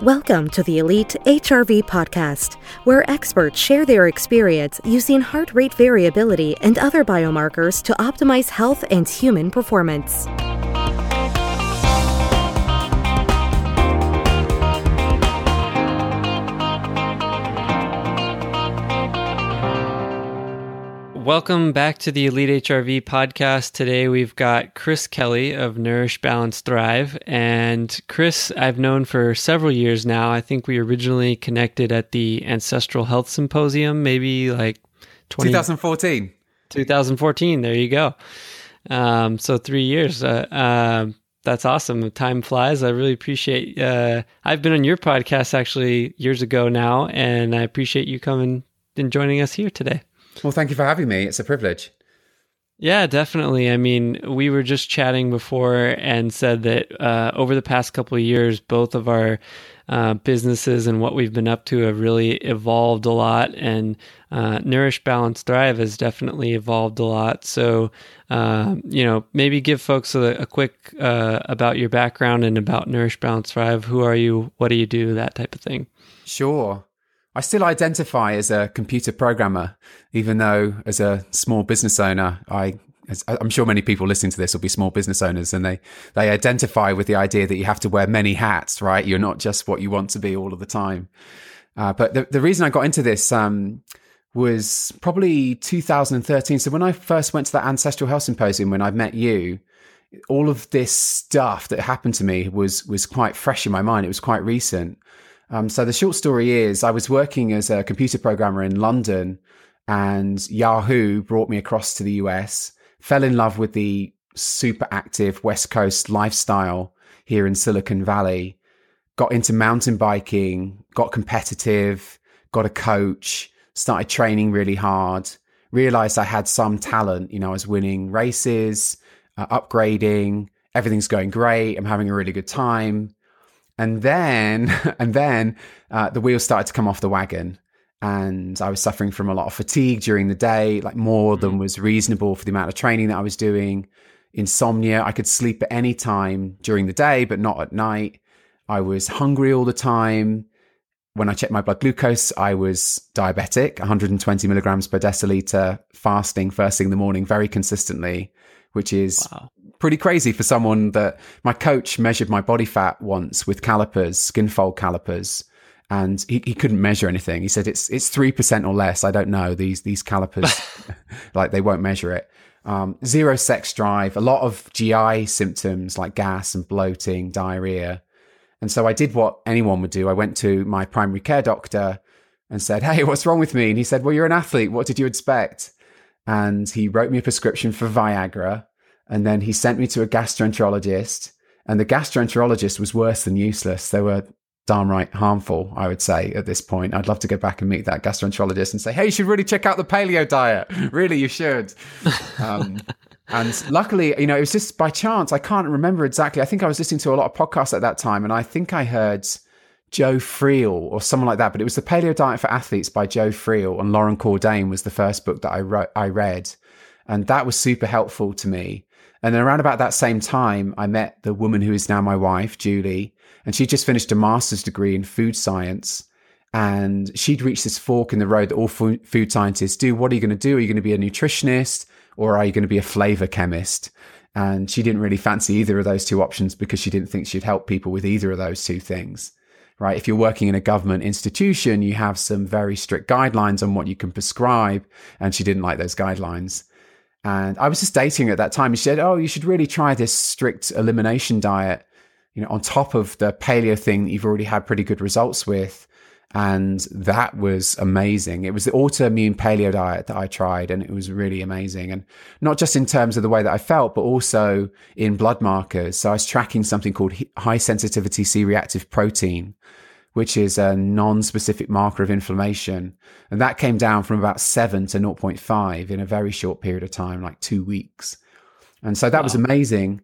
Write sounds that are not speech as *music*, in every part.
Welcome to the Elite HRV podcast, where experts share their experience using heart rate variability and other biomarkers to optimize health and human performance. Welcome back to the Elite HRV podcast. Today we've got Chris Kelly of Nourish Balance Thrive. And Chris, I've known for several years now. I think we originally connected at the Ancestral Health Symposium, maybe like 20, 2014. 2014. There you go. Um, so three years. Uh, uh, that's awesome. Time flies. I really appreciate. Uh, I've been on your podcast actually years ago now, and I appreciate you coming and joining us here today. Well, thank you for having me. It's a privilege. Yeah, definitely. I mean, we were just chatting before and said that uh, over the past couple of years, both of our uh, businesses and what we've been up to have really evolved a lot. And uh, Nourish, Balance, Thrive has definitely evolved a lot. So, uh, you know, maybe give folks a, a quick uh, about your background and about Nourish, Balance, Thrive. Who are you? What do you do? That type of thing. Sure. I still identify as a computer programmer, even though as a small business owner, I I'm sure many people listening to this will be small business owners and they, they identify with the idea that you have to wear many hats, right? You're not just what you want to be all of the time. Uh, but the, the reason I got into this um, was probably 2013. So when I first went to that Ancestral Health Symposium, when I met you, all of this stuff that happened to me was was quite fresh in my mind. It was quite recent. Um, so the short story is I was working as a computer programmer in London and Yahoo brought me across to the US, fell in love with the super active West Coast lifestyle here in Silicon Valley, got into mountain biking, got competitive, got a coach, started training really hard, realized I had some talent. You know, I was winning races, uh, upgrading, everything's going great. I'm having a really good time. And then, *laughs* and then uh, the wheels started to come off the wagon. And I was suffering from a lot of fatigue during the day, like more than mm. was reasonable for the amount of training that I was doing. Insomnia. I could sleep at any time during the day, but not at night. I was hungry all the time. When I checked my blood glucose, I was diabetic, 120 milligrams per deciliter, fasting first thing in the morning very consistently, which is wow pretty crazy for someone that my coach measured my body fat once with calipers, skin fold calipers, and he, he couldn't measure anything. He said it's it's three percent or less. I don't know these these calipers, *laughs* like they won't measure it. Um, zero sex drive, a lot of GI symptoms like gas and bloating, diarrhea. And so I did what anyone would do. I went to my primary care doctor and said, Hey, *laughs* what's wrong with me? And he said, Well, you're an athlete. What did you expect? And he wrote me a prescription for Viagra. And then he sent me to a gastroenterologist, and the gastroenterologist was worse than useless. They were darn right harmful, I would say, at this point. I'd love to go back and meet that gastroenterologist and say, hey, you should really check out the paleo diet. *laughs* really, you should. Um, *laughs* and luckily, you know, it was just by chance. I can't remember exactly. I think I was listening to a lot of podcasts at that time, and I think I heard Joe Friel or someone like that. But it was the Paleo Diet for Athletes by Joe Friel, and Loren Cordain was the first book that I wrote, I read, and that was super helpful to me. And then around about that same time, I met the woman who is now my wife, Julie, and she just finished a master's degree in food science. And she'd reached this fork in the road that all food scientists do. What are you going to do? Are you going to be a nutritionist or are you going to be a flavor chemist? And she didn't really fancy either of those two options because she didn't think she'd help people with either of those two things. Right. If you're working in a government institution, you have some very strict guidelines on what you can prescribe. And she didn't like those guidelines. And I was just dating at that time. She said, Oh, you should really try this strict elimination diet, you know, on top of the paleo thing that you've already had pretty good results with. And that was amazing. It was the autoimmune paleo diet that I tried, and it was really amazing. And not just in terms of the way that I felt, but also in blood markers. So I was tracking something called high sensitivity C reactive protein, which is a non-specific marker of inflammation. And that came down from about seven to 0.5 in a very short period of time, like two weeks. And so that wow. was amazing.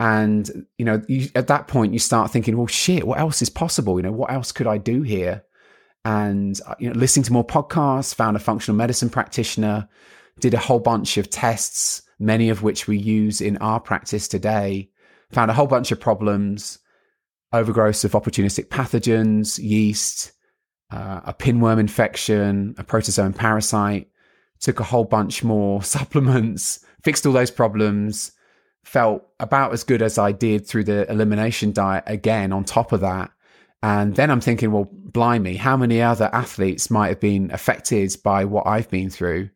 And, you know, you, at that point, you start thinking, well, shit, what else is possible? You know, what else could I do here? And, uh, you know, listening to more podcasts, found a functional medicine practitioner, did a whole bunch of tests, many of which we use in our practice today, found a whole bunch of problems, overgrowths of opportunistic pathogens, yeast, uh, a pinworm infection, a protozoan parasite, took a whole bunch more *laughs* supplements, fixed all those problems, felt about as good as I did through the elimination diet again on top of that. And then I'm thinking, well, blimey, how many other athletes might have been affected by what I've been through?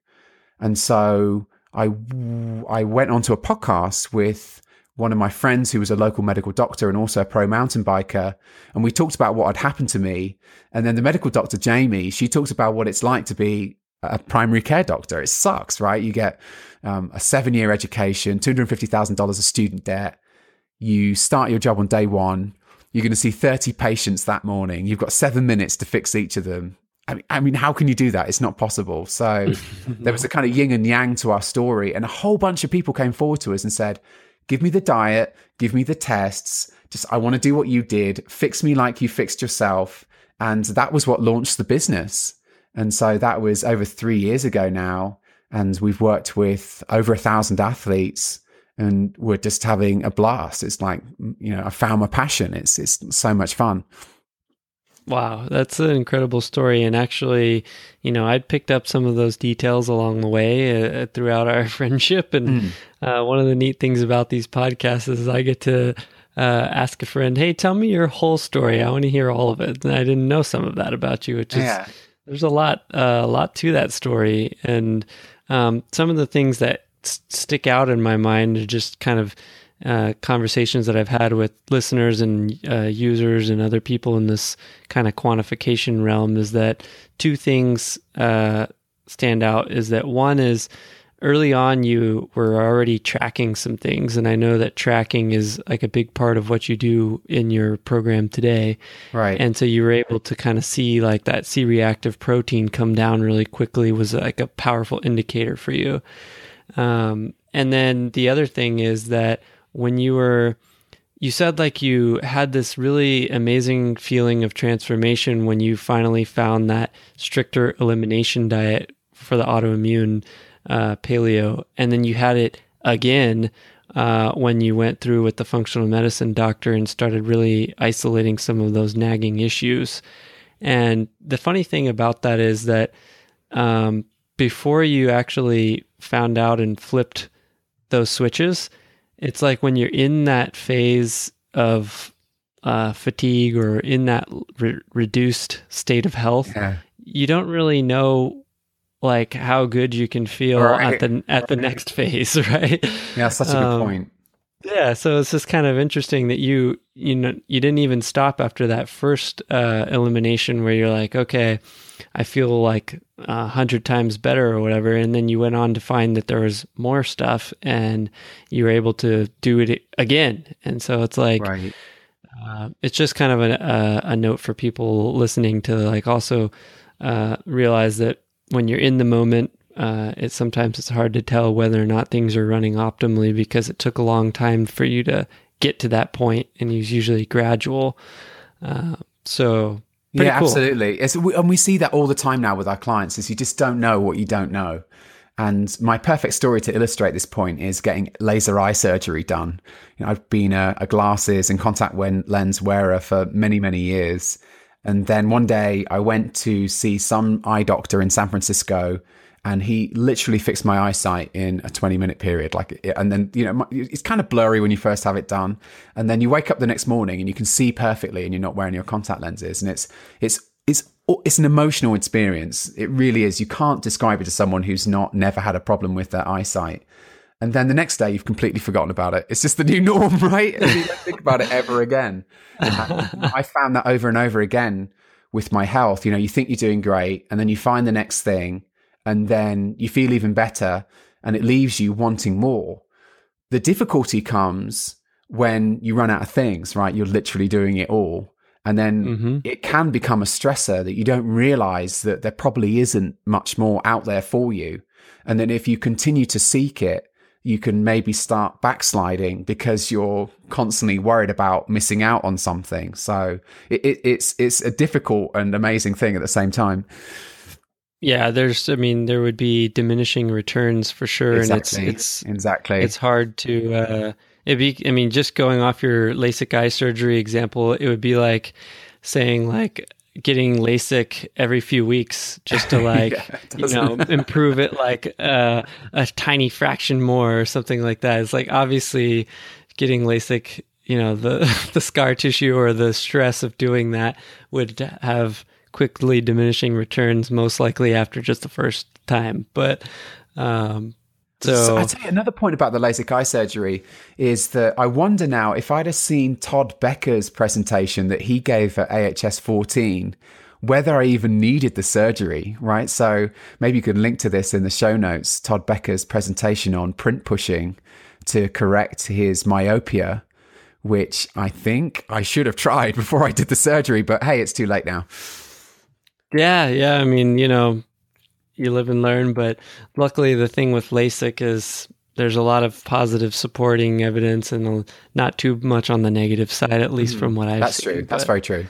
And so I, I went onto a podcast with one of my friends who was a local medical doctor and also a pro mountain biker. And we talked about what had happened to me. And then the medical doctor, Jamie, she talks about what it's like to be a primary care doctor. It sucks, right? You get um, a seven year education, $250,000 of student debt. You start your job on day one. You're going to see 30 patients that morning. You've got seven minutes to fix each of them. I mean, I mean, how can you do that? It's not possible. So *laughs* there was a kind of yin and yang to our story. And a whole bunch of people came forward to us and said, give me the diet, give me the tests. Just, I want to do what you did. Fix me like you fixed yourself. And that was what launched the business. And so that was over three years ago now. And we've worked with over a thousand athletes and we're just having a blast. It's like, you know, I found my passion. It's, it's so much fun. Wow, that's an incredible story. And actually, you know, I'd picked up some of those details along the way uh, throughout our *laughs* friendship. And mm. uh, one of the neat things about these podcasts is I get to uh, ask a friend, "Hey, tell me your whole story. I want to hear all of it." And I didn't know some of that about you, which is yeah. there's a lot, uh, a lot to that story. And um, some of the things that s- stick out in my mind are just kind of uh, conversations that I've had with listeners and uh, users and other people in this kind of quantification realm is that two things uh, stand out. Is that one is early on you were already tracking some things, and I know that tracking is like a big part of what you do in your program today. Right. And so you were able to kind of see like that C-reactive protein come down really quickly was like a powerful indicator for you. Um, and then the other thing is that when you were you said like you had this really amazing feeling of transformation when you finally found that stricter elimination diet for the autoimmune uh, paleo, and then you had it again uh, when you went through with the functional medicine doctor and started really isolating some of those nagging issues. And the funny thing about that is that um, before you actually found out and flipped those switches, it's like when you're in that phase of uh, fatigue or in that re- reduced state of health, yeah. you don't really know like how good you can feel right. at the at the next phase, *laughs* right? Yeah, such a good um, point. Yeah, so it's just kind of interesting that you you know you didn't even stop after that first uh, elimination where you're like, okay, I feel like a hundred times better or whatever, and then you went on to find that there was more stuff, and you were able to do it again, and so it's like. Right. Uh, it's just kind of a, a, a, note for people listening to like also uh, realize that when you're in the moment, uh, it sometimes it's hard to tell whether or not things are running optimally because it took a long time for you to get to that point, and it's usually gradual. Uh, so yeah, cool. absolutely. It's, and we see that all the time now with our clients is you just don't know what you don't know. And my perfect story to illustrate this point is getting laser eye surgery done. You know, I've been a, a glasses and contact lens wearer for many, many years. And then one day I went to see some eye doctor in San Francisco and he literally fixed my eyesight in a 20 minute period like and then you know it's kind of blurry when you first have it done and then you wake up the next morning and you can see perfectly and you're not wearing your contact lenses and it's it's it's it's an emotional experience. It really is. You can't describe it to someone who's not never had a problem with their eyesight. And then the next day you've completely forgotten about it. It's just the new *laughs* norm right? You don't think about it ever again. I found that over and over again with my health. You know you think you're doing great and then you find the next thing and then you feel even better and it leaves you wanting more. The difficulty comes when you run out of things, right? You're literally doing it all. And then mm-hmm. it can become a stressor that you don't realize that there probably isn't much more out there for you. And then if you continue to seek it, you can maybe start backsliding because you're constantly worried about missing out on something. So it, it, it's it's a difficult and amazing thing at the same time. Yeah, there's. I mean, there would be diminishing returns for sure, exactly. and it's it's exactly it's hard to. Uh, it'd be, I mean, just going off your LASIK eye surgery example, it would be like saying like getting LASIK every few weeks just to *laughs* like yeah, you know *laughs* improve it like uh, a tiny fraction more or something like that. It's like obviously getting LASIK, you know, the *laughs* the scar tissue or the stress of doing that would have quickly diminishing returns most likely after just the first time. But um, so, so I tell you another point about the LASIK eye surgery is that I wonder now if I'd have seen Todd Becker's presentation that he gave at AHS 14, whether I even needed the surgery, right? So maybe you could link to this in the show notes. Todd Becker's presentation on print pushing to correct his myopia, which I think I should have tried *laughs* before I did the surgery, but hey, it's too late now. Yeah, yeah. I mean, you know, you live and learn. But luckily, the thing with LASIK is there's a lot of positive supporting evidence and not too much on the negative side, at least mm, from what I've That's seen. true. That's very true.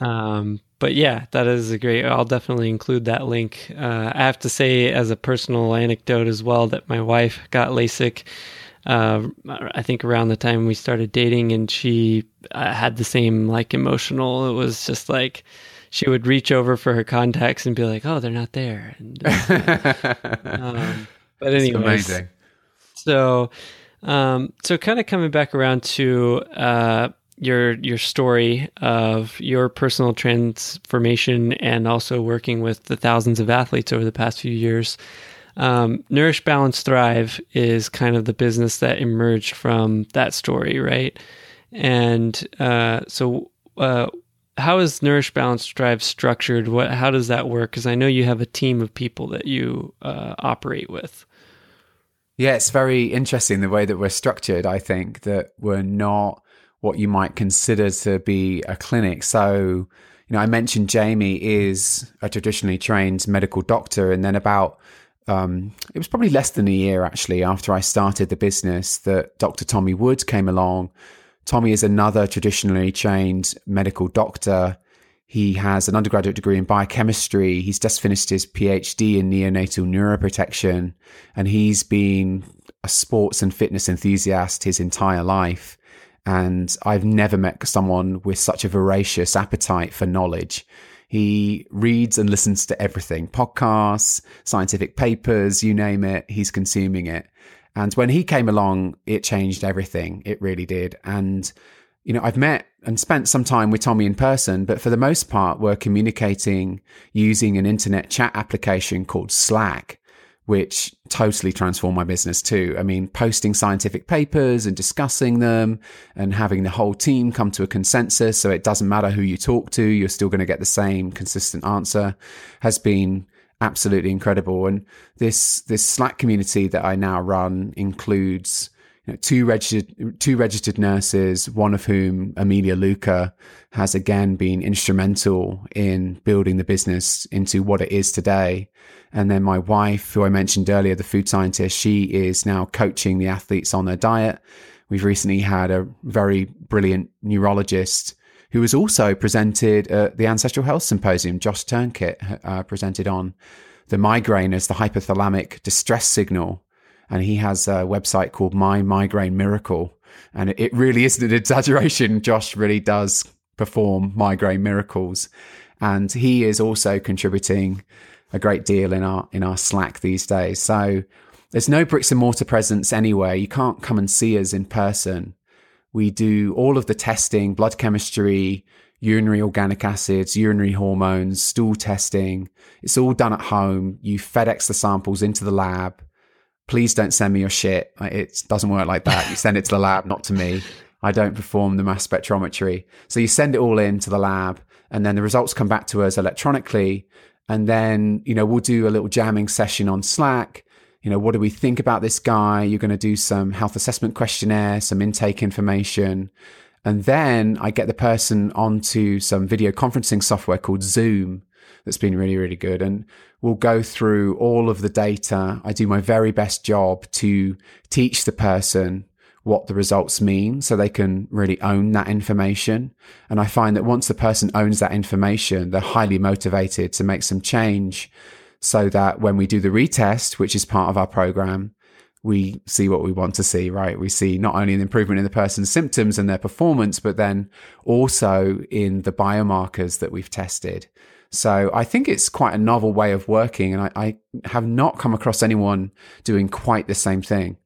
Um, but yeah, that is a great. I'll definitely include that link. Uh, I have to say, as a personal anecdote as well, that my wife got LASIK. Uh, I think around the time we started dating, and she uh, had the same like emotional. It was just like she would reach over for her contacts and be like, "Oh, they're not there." And, *laughs* um, but anyways, amazing. So, um, so kind of coming back around to uh, your your story of your personal transformation and also working with the thousands of athletes over the past few years. Um, Nourish, Balance, Thrive is kind of the business that emerged from that story, right? And uh, so, uh, how is Nourish Balance Thrive structured? What how does that work? Because I know you have a team of people that you uh, operate with. Yeah, it's very interesting the way that we're structured. I think that we're not what you might consider to be a clinic. So, you know, I mentioned Jamie is a traditionally trained medical doctor, and then about um, it was probably less than a year actually after I started the business that Dr. Tommy Wood came along Tommy is another traditionally trained medical doctor. He has an undergraduate degree in biochemistry. He's just finished his PhD in neonatal neuroprotection, and he's been a sports and fitness enthusiast his entire life. And I've never met someone with such a voracious appetite for knowledge. He reads and listens to everything podcasts, scientific papers, you name it, he's consuming it. And when he came along, it changed everything. It really did. And, you know, I've met and spent some time with Tommy in person, but for the most part, we're communicating using an internet chat application called Slack, which totally transformed my business too. I mean, posting scientific papers and discussing them and having the whole team come to a consensus. So it doesn't matter who you talk to, you're still going to get the same consistent answer has been absolutely incredible. And this this Slack community that I now run includes you know, two registered two registered nurses, one of whom Amelia Luca has again been instrumental in building the business into what it is today. And then my wife, who I mentioned earlier, the food scientist, she is now coaching the athletes on their diet. We've recently had a very brilliant neurologist who was also presented at the Ancestral Health Symposium. Josh Turknett uh, presented on the migraine as the hypothalamic distress signal. And he has a website called My Migraine Miracle. And it really isn't an *laughs* exaggeration. Josh really does perform migraine miracles. And he is also contributing a great deal in our, in our Slack these days. So there's no bricks and mortar presence anywhere. You can't come and see us in person. We do all of the testing, blood chemistry, urinary organic acids, urinary hormones, stool testing. It's all done at home. You FedEx the samples into the lab. Please don't send me your shit. It doesn't work like that. You send it to the lab, not to me. I don't perform the mass spectrometry. So you send it all in to the lab and then the results come back to us electronically. And then, you know, we'll do a little jamming session on Slack you know, what do we think about this guy? You're going to do some health assessment questionnaire, some intake information. And then I get the person onto some video conferencing software called Zoom that's been really, really good. And we'll go through all of the data. I do my very best job to teach the person what the results mean so they can really own that information. And I find that once the person owns that information, they're highly motivated to make some change so that when we do the retest, which is part of our program, we see what we want to see, right? We see not only an improvement in the person's symptoms and their performance, but then also in the biomarkers that we've tested. So I think it's quite a novel way of working, and I, I have not come across anyone doing quite the same thing.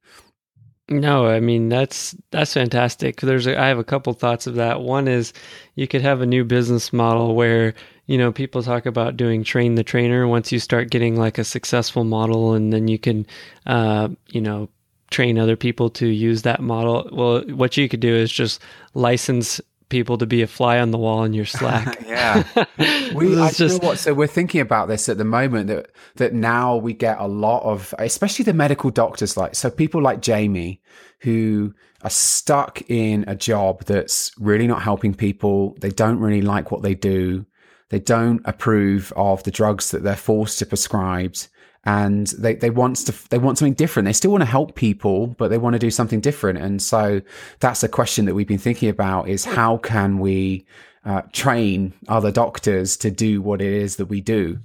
No, I mean that's that's fantastic. There's a, I have a couple thoughts of that. One is you could have a new business model where you know people talk about doing train the trainer. Once you start getting like a successful model, and then you can, uh, you know, train other people to use that model. Well, what you could do is just license people to be a fly on the wall in your Slack. *laughs* yeah, *laughs* we I just know what. So we're thinking about this at the moment that that now we get a lot of, especially the medical doctors, like so people like Jamie who are stuck in a job that's really not helping people. They don't really like what they do. They don't approve of the drugs that they're forced to prescribe and they, they want to they want something different. They still want to help people, but they want to do something different. And so that's a question that we've been thinking about: is how can we uh, train other doctors to do what it is that we do?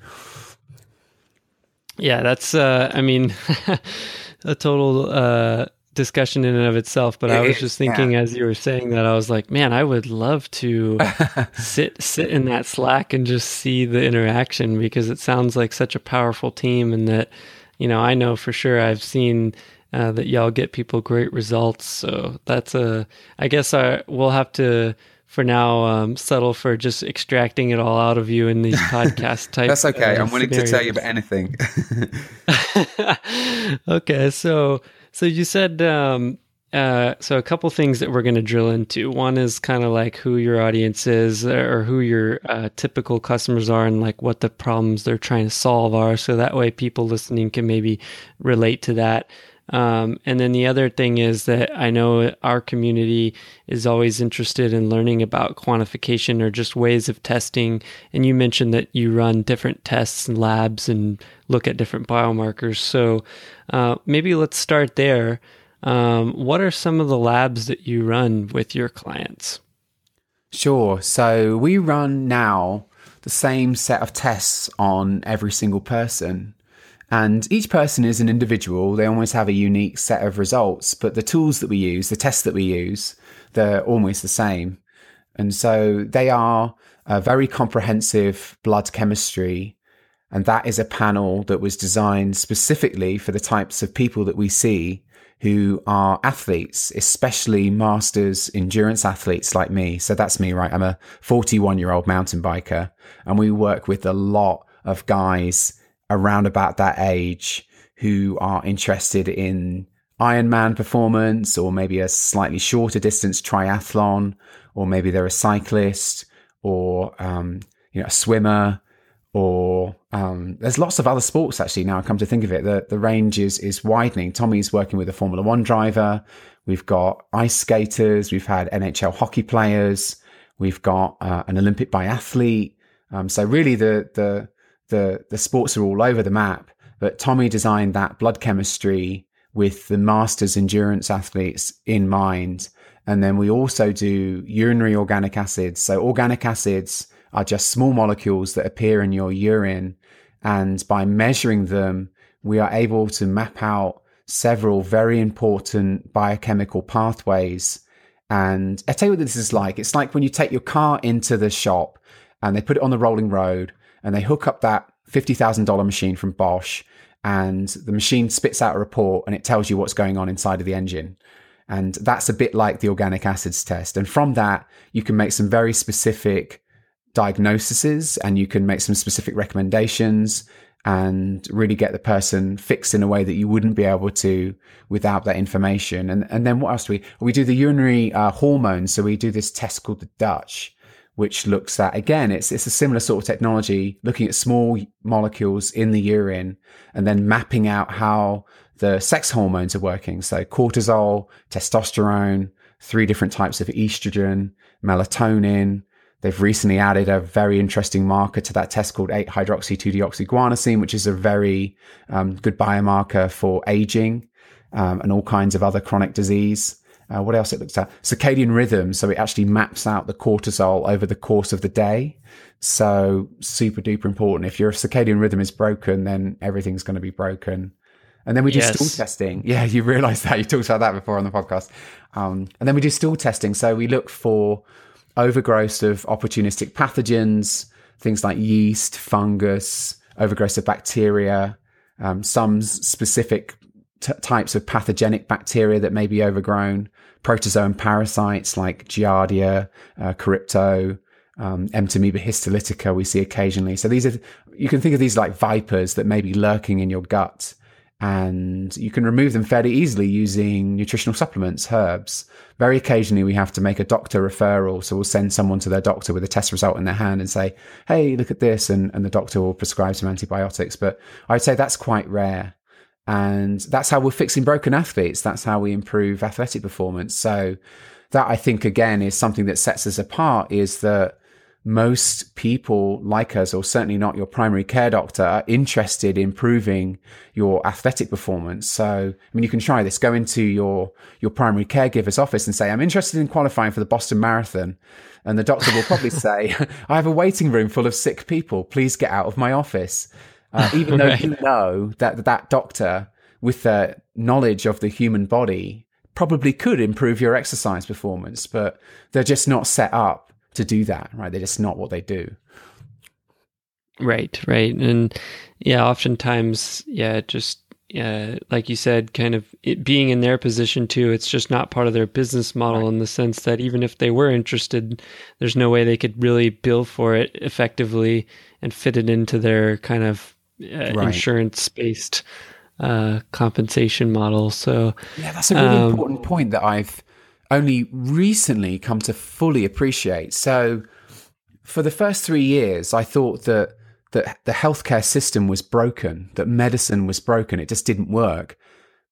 Yeah, that's. Uh, I mean, *laughs* a total uh, discussion in and of itself, but I was just thinking yeah. as you were saying that I was like, man, I would love to *laughs* sit sit in that Slack and just see the interaction because it sounds like such a powerful team and that you know, I know for sure I've seen uh, that y'all get people great results. So that's a I guess I we'll have to for now um, settle for just extracting it all out of you in these *laughs* podcast type. That's okay. Uh, I'm willing scenarios. to tell you about anything. *laughs* okay, so so you said um, uh, so a couple things that we're going to drill into. One is kind of like who your audience is, or who your uh, typical customers are, and like what the problems they're trying to solve are. So that way, people listening can maybe relate to that. Um, and then the other thing is that I know our community is always interested in learning about quantification or just ways of testing. And you mentioned that you run different tests and labs and look at different biomarkers. So uh, maybe let's start there. Um, what are some of the labs that you run with your clients? Sure. So we run now the same set of tests on every single person. And each person is an individual. They almost have a unique set of results, but the tools that we use, the tests that we use, they're almost the same. And so they are a very comprehensive blood chemistry and that is a panel that was designed specifically for the types of people that we see who are athletes, especially masters endurance athletes like me. So that's me, right? I'm a 41 year old mountain biker and we work with a lot of guys around about that age who are interested in Ironman performance or maybe a slightly shorter distance triathlon, or maybe they're a cyclist or, um, you know, a swimmer or um, there's lots of other sports actually now I come to think of it. The, the range is is widening. Tommy's working with a formula one driver. We've got ice skaters. We've had nhl hockey players. We've got uh, an olympic biathlete. Um, so really the, the the the sports are all over the map but tommy designed that blood chemistry with the masters endurance athletes in mind and then we also do urinary organic acids so organic acids are just small molecules that appear in your urine. And by measuring them, we are able to map out several very important biochemical pathways. And I tell you what this is like. It's like when you take your car into the shop and they put it on the rolling road and they hook up that $50,000 machine from Bosch and the machine spits out a report and it tells you what's going on inside of the engine. And that's a bit like the organic acids test. And from that, you can make some very specific diagnoses and you can make some specific recommendations and really get the person fixed in a way that you wouldn't be able to without that information. And and then what else do we we do the urinary uh, hormones. So we do this test called the Dutch, which looks at again it's it's a similar sort of technology, looking at small molecules in the urine and then mapping out how the sex hormones are working. So cortisol, testosterone, three different types of estrogen, melatonin, They've recently added a very interesting marker to that test called 8 hydroxy 2 deoxyguanosine, which is a very um, good biomarker for aging um, and all kinds of other chronic disease. Uh, what else it looks at? Circadian rhythm. So it actually maps out the cortisol over the course of the day. So super duper important. If your circadian rhythm is broken, then everything's going to be broken. And then we do Yes. stool testing. Yeah, *laughs* you realize that. You talked about that before on the podcast. Um, and then we do stool testing. So we look for overgrowth of opportunistic pathogens, things like yeast, fungus, overgrowth of bacteria, um, some specific t- types of pathogenic bacteria that may be overgrown, protozoan parasites like Giardia, uh, Crypto, um, histolytica we see occasionally. So these are, you can think of these like vipers that may be lurking in your gut and you can remove them fairly easily using nutritional supplements, herbs. Very occasionally we have to make a doctor referral. So we'll send someone to their doctor with a test result in their hand and say, Hey, look at this. And, and the doctor will prescribe some antibiotics. But I'd say that's quite rare. And that's how we're fixing broken athletes. That's how we improve athletic performance. So that I think again is something that sets us apart is that most people like us, or certainly not your primary care doctor, are interested in improving your athletic performance. So, I mean, you can try this. Go into your your primary caregiver's office and say, "I'm interested in qualifying for the Boston Marathon," and the doctor will probably *laughs* say, "I have a waiting room full of sick people. Please get out of my office." Uh, *laughs* even though Right. you know that that doctor, with the knowledge of the human body, probably could improve your exercise performance, but they're just not set up to do that, right? They're just not what they do. Right, right. And yeah, oftentimes, yeah, just yeah, like you said, kind of it being in their position too, it's just not part of their business model in the sense that even if they were interested, there's no way they could really bill for it effectively and fit it into their kind of uh, Right. insurance based uh, compensation model. So, Yeah, that's a really Um, important point that I've only recently come to fully appreciate. So, for the first three years, I thought that that the healthcare system was broken, that medicine was broken, it just didn't work.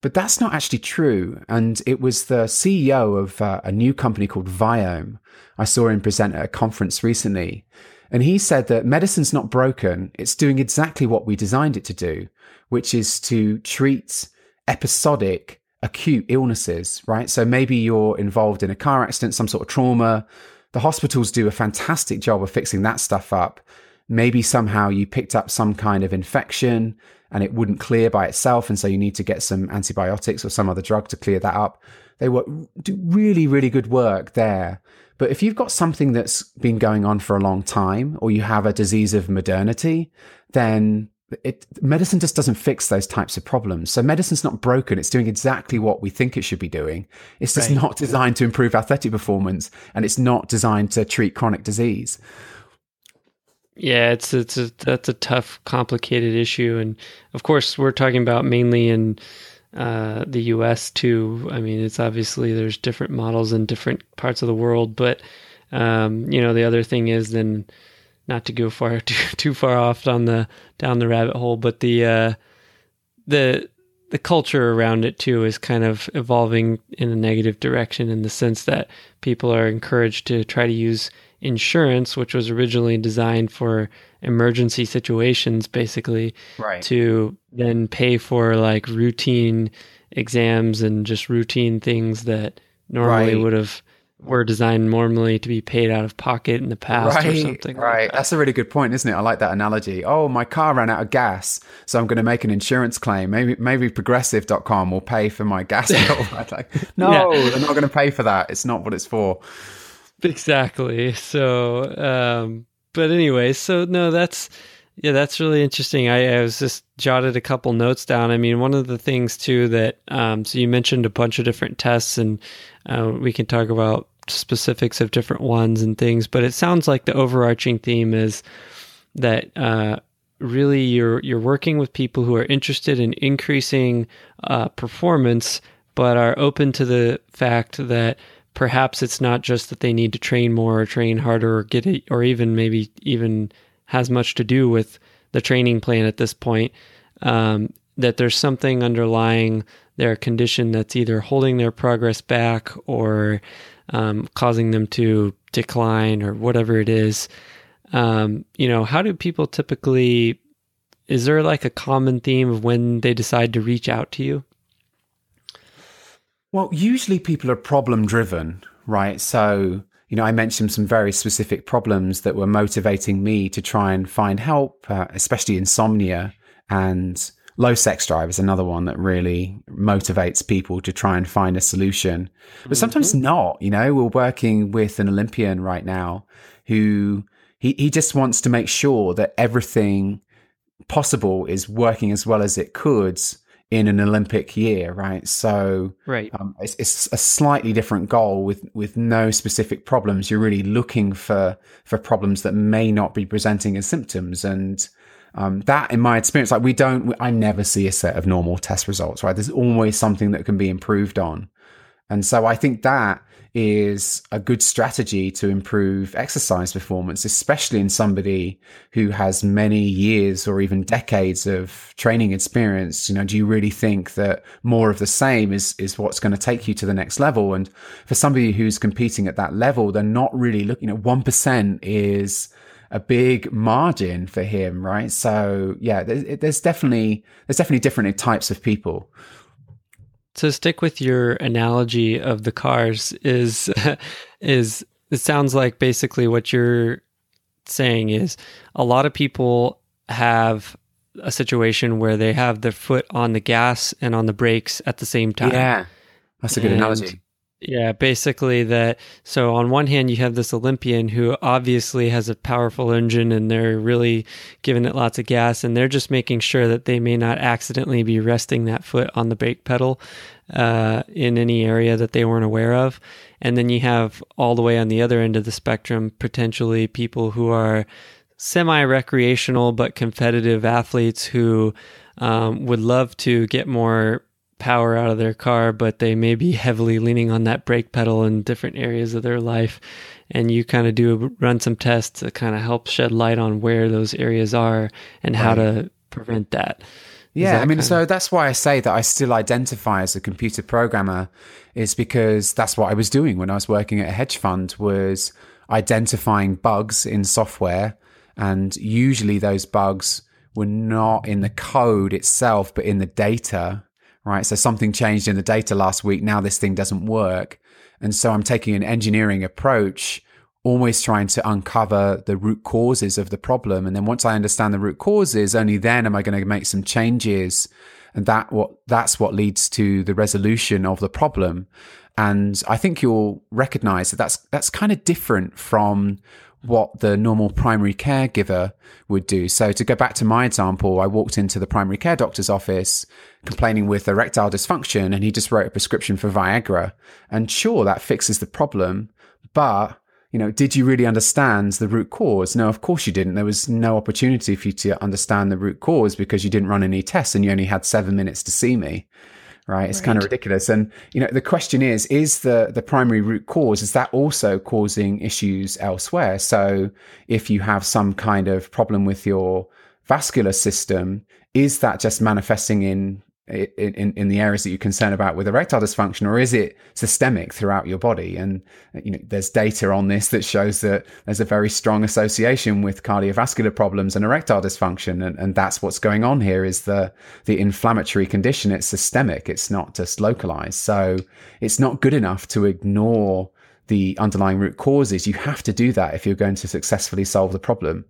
But that's not actually true. And it was the CEO of uh, a new company called Viome. I saw him present at a conference recently. And he said that medicine's not broken. It's doing exactly what we designed it to do, which is to treat episodic acute illnesses, right? So maybe you're involved in a car accident, some sort of trauma. The hospitals do a fantastic job of fixing that stuff up. Maybe somehow you picked up some kind of infection and it wouldn't clear by itself. And so you need to get some antibiotics or some other drug to clear that up. They do really, really good work there. But if you've got something that's been going on for a long time or you have a disease of modernity, then it, medicine just doesn't fix those types of problems. So medicine's not broken. It's doing exactly what we think it should be doing. It's just Right. not designed to improve athletic performance and it's not designed to treat chronic disease. Yeah, it's it's a that's a tough, complicated issue, and of course, we're talking about mainly in uh, the U.S. too. I mean, it's obviously there's different models in different parts of the world, but um, you know, the other thing is then not to go far *laughs* too too far off on the down the rabbit hole, but the uh, the the culture around it too is kind of evolving in a negative direction in the sense that people are encouraged to try to use insurance, which was originally designed for emergency situations, basically, Right. to then pay for like routine exams and just routine things that normally Right. would have were designed normally to be paid out of pocket in the past or Right, something. like right. that. That's a really good point, isn't it? I like that analogy. Oh, my car ran out of gas, so I'm going to make an insurance claim. Maybe, maybe Progressive.com will pay for my gas *laughs* bill. Like, no, Yeah. they're not going to pay for that. It's not what it's for. Exactly. So um but anyway so no that's yeah that's really interesting. I, I was just jotted a couple notes down. I mean one of the things too that um so you mentioned a bunch of different tests and uh, we can talk about specifics of different ones and things but it sounds like the overarching theme is that uh really you're you're working with people who are interested in increasing uh, performance but are open to the fact that perhaps it's not just that they need to train more or train harder or get it or even maybe even has much to do with the training plan at this point um, that there's something underlying their condition that's either holding their progress back or um, causing them to decline or whatever it is. Um, you know how do people typically is there like a common theme of when they decide to reach out to you Well, usually people are problem driven, right? So, you know, I mentioned some very specific problems that were motivating me to try and find help, uh, especially insomnia. And low sex drive is another one that really motivates people to try and find a solution, but sometimes mm-hmm. not. You know, we're working with an Olympian right now who he, he just wants to make sure that everything possible is working as well as it could in an Olympic year, right? So, right, um, it's, it's, a slightly different goal with with no specific problems. You're really looking for for problems that may not be presenting as symptoms, and um, that, in my experience, like we don't, I never see a set of normal test results, right? There's always something that can be improved on, and so I think that is a good strategy to improve exercise performance, especially in somebody who has many years or even decades of training experience. You know, do you really think that more of the same is, is what's going to take you to the next level? And for somebody who's competing at that level, they're not really looking at 1% is a big margin for him, right? So yeah, there's, there's definitely, there's definitely different types of people to stick with your analogy of the cars is *laughs* is it sounds like basically what you're saying is a lot of people have a situation where they have their foot on the gas and on the brakes at the same time. Yeah. That's a good and analogy. Yeah, basically that. So on one hand, you have this Olympian who obviously has a powerful engine and they're really giving it lots of gas and they're just making sure that they may not accidentally be resting that foot on the brake pedal uh, in any area that they weren't aware of. And then you have all the way on the other end of the spectrum, potentially people who are semi recreational but competitive athletes who um, would love to get more power out of their car, but they may be heavily leaning on that brake pedal in different areas of their life. And you kind of do run some tests to kind of help shed light on where those areas are and right. how to prevent that. Yeah, I mean, so that's why I say that I still identify as a computer programmer, is because that's what I was doing when I was working at a hedge fund was identifying bugs in software, and usually those bugs were not in the code itself, but in the data right? So something changed in the data last week. Now this thing doesn't work. And so I'm taking an engineering approach, always trying to uncover the root causes of the problem. And then once I understand the root causes, only then am I going to make some changes. And that what that's what leads to the resolution of the problem. And I think you'll recognize that that's that's kind of different from what the normal primary caregiver would do. So to go back to my example, I walked into the primary care doctor's office complaining with erectile dysfunction and he just wrote a prescription for Viagra. And sure, that fixes the problem, but you know, did you really understand the root cause? No, of course you didn't. There was no opportunity for you to understand the root cause because you didn't run any tests and you only had seven minutes to see me right? It's right. kind of ridiculous. And you know, the question is: is the the primary root cause is that also causing issues elsewhere? So if you have some kind of problem with your vascular system, is that just manifesting in in, in the areas that you're concerned about with erectile dysfunction, or is it systemic throughout your body? And you know, there's data on this that shows that there's a very strong association with cardiovascular problems and erectile dysfunction, and, and that's what's going on here. Is the the inflammatory condition? It's systemic. It's not just localized. So it's not good enough to ignore the underlying root causes. You have to do that if you're going to successfully solve the problem.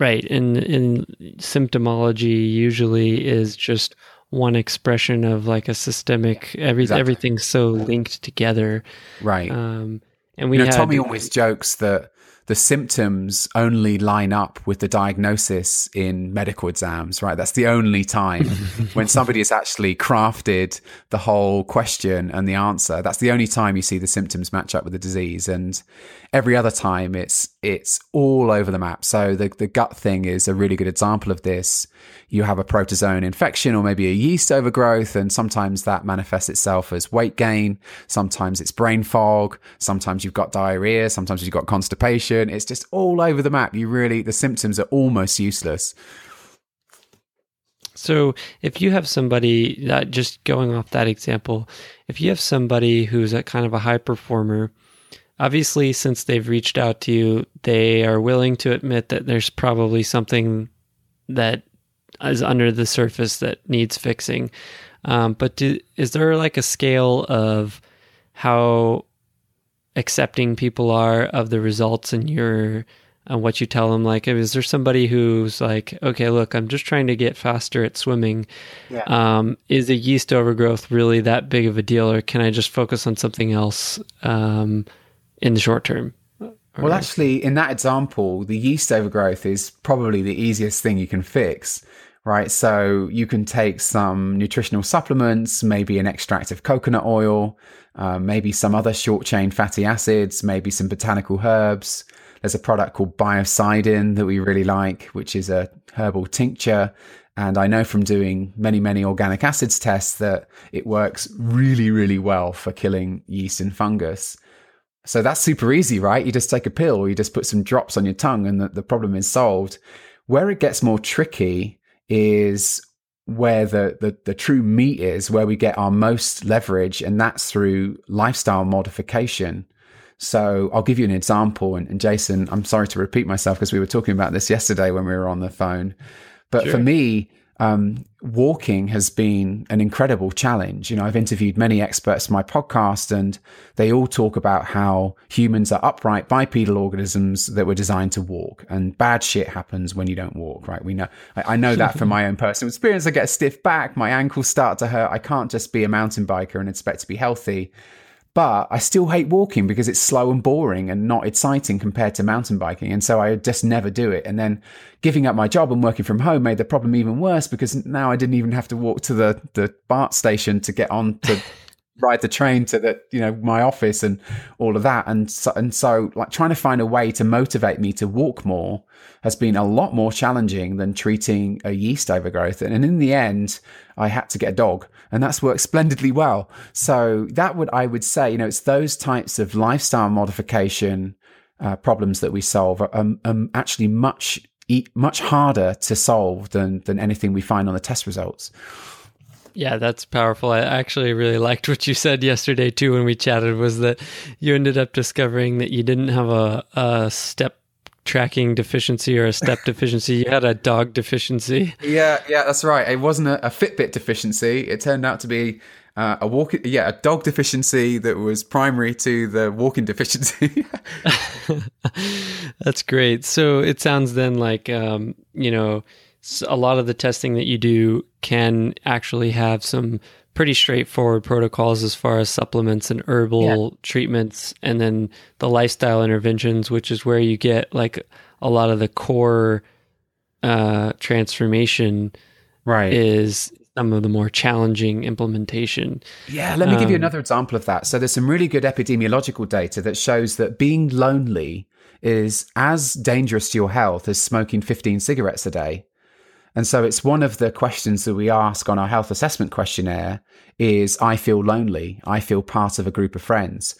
Right. And in symptomology usually is just one expression of like a systemic every exactly. everything's so linked together. Right. Um and we you know, had, Tommy always jokes that the symptoms only line up with the diagnosis in medical exams, right? That's the only time *laughs* when somebody has actually crafted the whole question and the answer. That's the only time you see the symptoms match up with the disease. And every other time it's it's all over the map. So the, the gut thing is a really good example of this. You have a protozoan infection or maybe a yeast overgrowth, and sometimes that manifests itself as weight gain. Sometimes it's brain fog. Sometimes you've got diarrhea. Sometimes you've got constipation. It's just all over the map. You really, the symptoms are almost useless. So, if you have somebody that just going off that example, if you have somebody who's a kind of a high performer obviously, since they've reached out to you, they are willing to admit that there's probably something that is under the surface that needs fixing. Um, but do, is there like a scale of how accepting people are of the results in your and what you tell them? Like, is there somebody who's like, okay, look, I'm just trying to get faster at swimming. Yeah. Um, is a yeast overgrowth really that big of a deal, or can I just focus on something else um, in the short term? Well, actually, in that example, the yeast overgrowth is probably the easiest thing you can fix, right? So you can take some nutritional supplements, maybe an extract of coconut oil, uh, maybe some other short chain fatty acids, maybe some botanical herbs. There's a product called Biocidin that we really like, which is a herbal tincture. And I know from doing many, many organic acids tests that it works really, really well for killing yeast and fungus. So that's super easy, right? You just take a pill or you just put some drops on your tongue and the, the problem is solved. Where it gets more tricky is where the, the, the true meat is, where we get our most leverage, and that's through lifestyle modification. So I'll give you an example. And, and Jason, I'm sorry to repeat myself because we were talking about this yesterday when we were on the phone. But sure. for me, um, walking has been an incredible challenge. You know, I've interviewed many experts in my podcast, and they all talk about how humans are upright bipedal organisms that were designed to walk, and bad shit happens when you don't walk. Right? We know. I, I know that from my own personal experience. I get a stiff back, my ankles start to hurt. I can't just be a mountain biker and expect to be healthy. But I still hate walking because it's slow and boring and not exciting compared to mountain biking. And so I just never do it. And then giving up my job and working from home made the problem even worse because now I didn't even have to walk to the, the BART station to get on to *laughs* ride the train to the you know my office and all of that and so, and so like trying to find a way to motivate me to walk more has been a lot more challenging than treating a yeast overgrowth and in the end I had to get a dog and that's worked splendidly well so that would I would say you know it's those types of lifestyle modification uh, problems that we solve are um, um, actually much much harder to solve than than anything we find on the test results yeah, that's powerful. I actually really liked what you said yesterday too when we chatted was that you ended up discovering that you didn't have a, a step tracking deficiency or a step deficiency. You had a dog deficiency. Yeah, yeah, that's right. It wasn't a, a Fitbit deficiency. It turned out to be uh, a walk, yeah, a dog deficiency that was primary to the walking deficiency. *laughs* That's great. So it sounds then like um, you know a lot of the testing that you do can actually have some pretty straightforward protocols as far as supplements and herbal yeah. treatments and then the lifestyle interventions which is where you get like a lot of the core uh, transformation right. is some of the more challenging implementation. Yeah let me um, give you um, another example of that. So there's some really good epidemiological data that shows that being lonely is as dangerous to your health as smoking 15 cigarettes a day and so it's one of the questions that we ask on our health assessment questionnaire is I feel lonely. I feel part of a group of friends.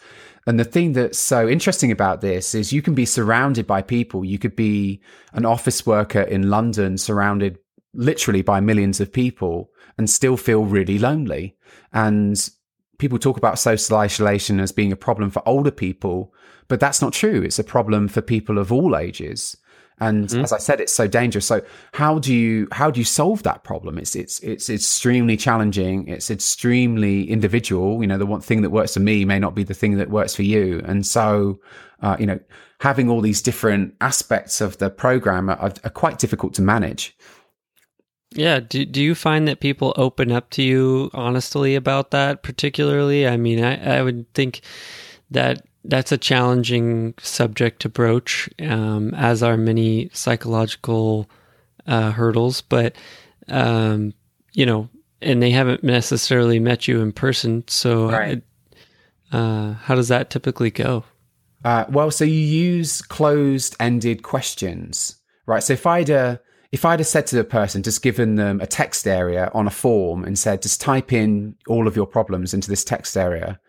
And the thing that's so interesting about this is you can be surrounded by people. You could be an office worker in London surrounded literally by millions of people and still feel really lonely. And people talk about social isolation as being a problem for older people, but that's not true. It's a problem for people of all ages. And mm-hmm. as I said, it's so dangerous. So how do you how do you solve that problem? It's it's it's extremely challenging. It's extremely individual. You know, the one thing that works for me may not be the thing that works for you. And so, uh, you know, having all these different aspects of the program are, are quite difficult to manage. Yeah. Do, do you find that people open up to you honestly about that particularly? I mean, I, I would think that that's a challenging subject to broach, um, as are many psychological uh, hurdles. But um, you know, and they haven't necessarily met you in person. So, right. uh, how does that typically go? Uh, well, so you use closed-ended questions, right? So if I'd uh, if I'd have said to the person, just given them a text area on a form and said, just type in all of your problems into this text area,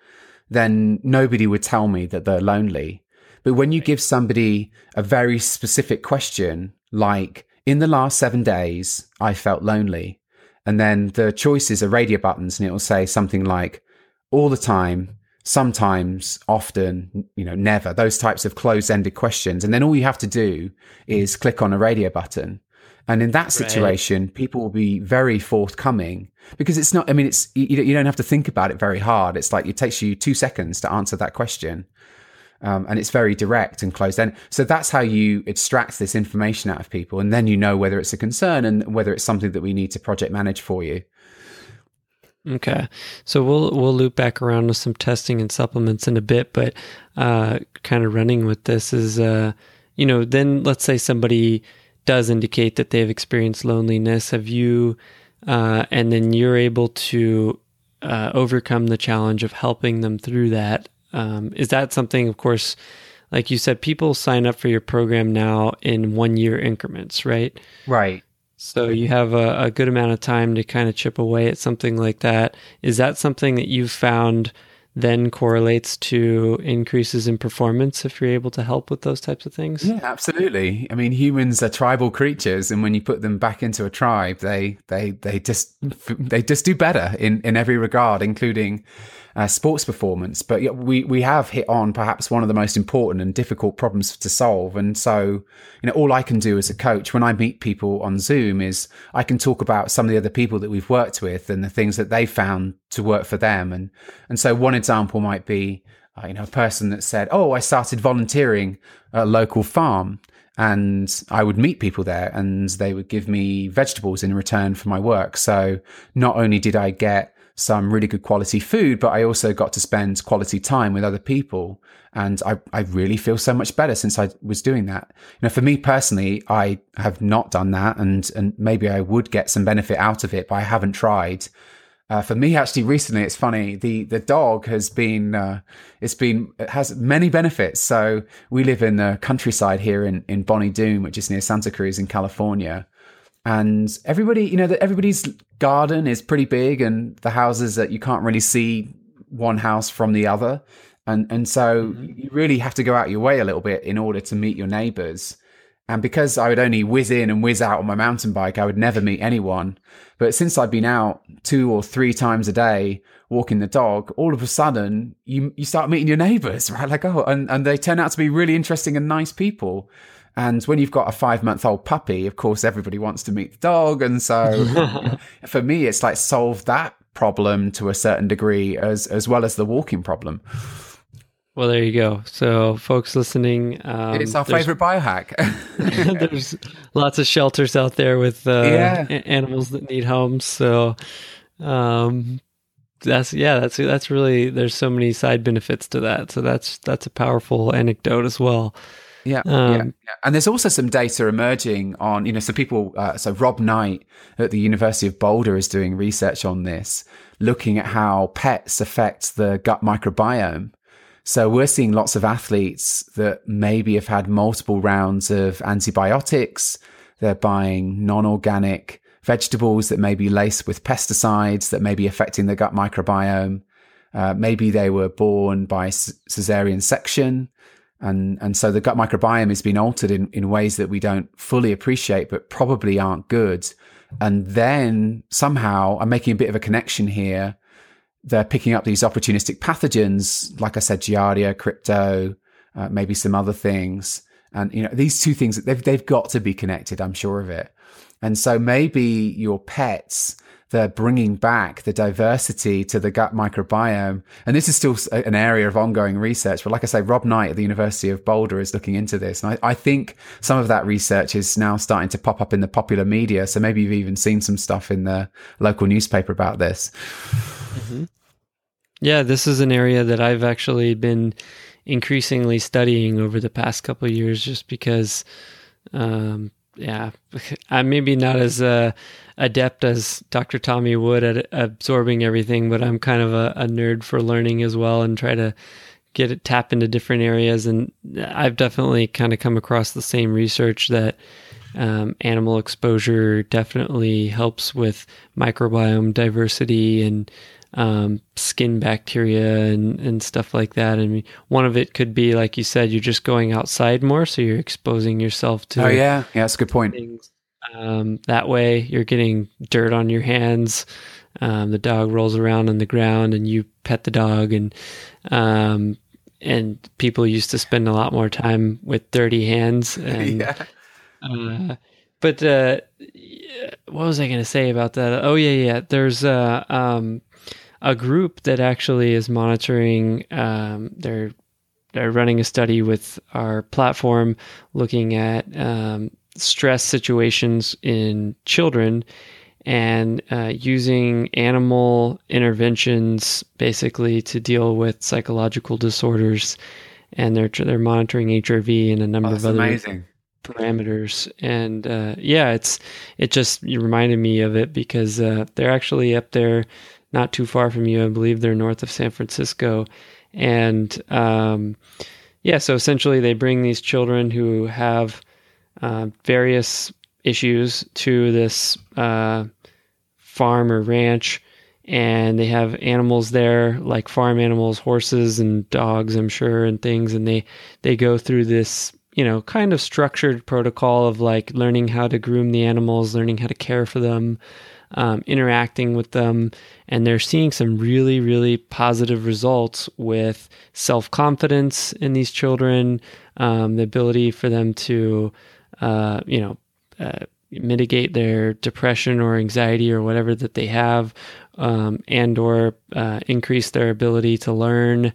then nobody would tell me that they're lonely. But when you give somebody a very specific question, like, in the last seven days, I felt lonely. And then the choices are radio buttons and it will say something like, all the time, sometimes, often, you know, never, those types of closed ended questions. And then all you have to do is click on a radio button and in that situation, right. people will be very forthcoming because it's not, I mean, it's, you, you don't have to think about it very hard. It's like it takes you two seconds to answer that question. Um, and it's very direct and closed end. So that's how you extract this information out of people, and then you know whether it's a concern and whether it's something that we need to project manage for you. Okay, so we'll we'll loop back around with some testing and supplements in a bit, but uh, kind of running with this is, uh, you know, then let's say somebody does indicate that they've experienced loneliness. Have you, uh, and then you're able to uh, overcome the challenge of helping them through that. Um, is that something, of course, like you said, people sign up for your program now in one year increments, right? Right. So you have a, a, good amount of time to kind of chip away at something like that. Is that something that you've found then correlates to increases in performance if you're able to help with those types of things? Yeah, absolutely. I mean, humans are tribal creatures, and when you put them back into a tribe, they they they just they just do better in in every regard, including uh, sports performance. But we we have hit on perhaps one of the most important and difficult problems to solve. And so, you know, all I can do as a coach when I meet people on Zoom is I can talk about some of the other people that we've worked with and the things that they found to work for them. And and so one example might be. Uh, you know, a person that said, "Oh, I started volunteering at a local farm, and I would meet people there and they would give me vegetables in return for my work. So not only did I get some really good quality food, but I also got to spend quality time with other people. And I, I really feel so much better since I was doing that. You know, for me personally, I have not done that and, and maybe I would get some benefit out of it, but I haven't tried. Uh, for me, actually, recently, it's funny. The the dog has been uh, it's been it has many benefits. So we live in the countryside here in in Bonny Doon, which is near Santa Cruz in California, and everybody, you know, that everybody's garden is pretty big, and the houses that you can't really see one house from the other, and and so mm-hmm. you really have to go out your way a little bit in order to meet your neighbors. And because I would only whiz in and whiz out on my mountain bike, I would never meet anyone. But since I've been out two or three times a day walking the dog, all of a sudden you you start meeting your neighbors, *laughs* right? Like, oh, and, and they turn out to be really interesting and nice people. And when you've got a five month old puppy, of course, everybody wants to meet the dog. And so *laughs* for me, it's like solve that problem to a certain degree as, as well as the walking problem. Well, there you go. So, folks listening, um, it's our favorite biohack. *laughs* there's lots of shelters out there with uh, yeah. animals that need homes. So, um, that's yeah, that's that's really there's so many side benefits to that. So that's that's a powerful anecdote as well. Yeah, um, yeah, yeah, and there's also some data emerging on you know so people uh, so Rob Knight at the University of Boulder is doing research on this, looking at how pets affect the gut microbiome. So we're seeing lots of athletes that maybe have had multiple rounds of antibiotics. They're buying non-organic vegetables that may be laced with pesticides that may be affecting the gut microbiome. Uh, maybe they were born by cesarean section and and so the gut microbiome has been altered in, in ways that we don't fully appreciate but probably aren't good. And then somehow i'm making a bit of a connection here. They're picking up these opportunistic pathogens like i said giardia crypto uh, maybe some other things. And you know these two things they've, they've got to be connected i'm sure of it. And so maybe your pets they're bringing back the diversity to the gut microbiome. And this is still an area of ongoing research. But like I say, Rob Knight at the University of Boulder is looking into this. And I, I think some of that research is now starting to pop up in the popular media. So maybe you've even seen some stuff in the local newspaper about this. Mm-hmm. Yeah, this is an area that I've actually been increasingly studying over the past couple of years just because um, yeah, *laughs* I'm maybe not as uh, adept as Dr. Tommy Wood at absorbing everything, but I'm kind of a, a, nerd for learning as well and try to get it tap into different areas. And I've definitely kind of come across the same research that um, animal exposure definitely helps with microbiome diversity and um, skin bacteria and, and stuff like that. I mean, one of it could be, like you said, you're just going outside more, so you're exposing yourself to. Oh yeah, yeah, that's a good point. Things. Um, that way, you're getting dirt on your hands. Um, the dog rolls around on the ground, and you pet the dog, and um, and people used to spend a lot more time with dirty hands. *laughs* And, yeah. Uh, but uh, what was I going to say about that? Oh yeah, yeah. There's uh, um, a group that actually is monitoring um, their are running a study with our platform looking at um, stress situations in children and uh, using animal interventions basically to deal with psychological disorders. And they're they're monitoring HRV and a number oh, of other amazing. parameters. And uh, yeah, it's it just reminded me of it because uh, they're actually up there, not too far from you. I believe they're north of San Francisco, and um, yeah, so essentially they bring these children who have uh, various issues to this uh, farm or ranch, and they have animals there, like farm animals, horses and dogs, I'm sure, and things, and they they go through this you know kind of structured protocol of like learning how to groom the animals, learning how to care for them. Um, interacting with them, and they're seeing some really, really positive results with self confidence in these children, um, the ability for them to, uh, you know, uh, mitigate their depression or anxiety or whatever that they have, um, and or uh, increase their ability to learn.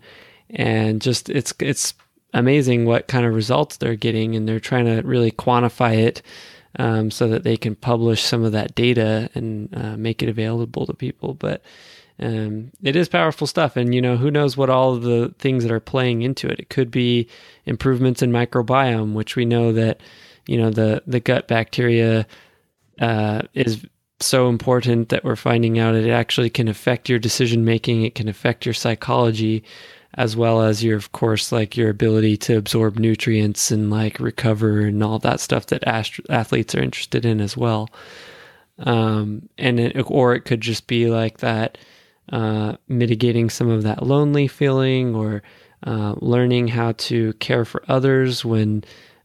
And just it's it's amazing what kind of results they're getting, and they're trying to really quantify it um, so that they can publish some of that data and uh, make it available to people. But um, it is powerful stuff, and you know who knows what all of the things that are playing into it. It could be improvements in microbiome, which we know that you know the the gut bacteria uh, is so important that we're finding out it actually can affect your decision making. It can affect your psychology, as well as your, of course, like your ability to absorb nutrients and like recover and all that stuff that ast- athletes are interested in as well. Um, and it, or it could just be like that, uh, mitigating some of that lonely feeling or uh, learning how to care for others when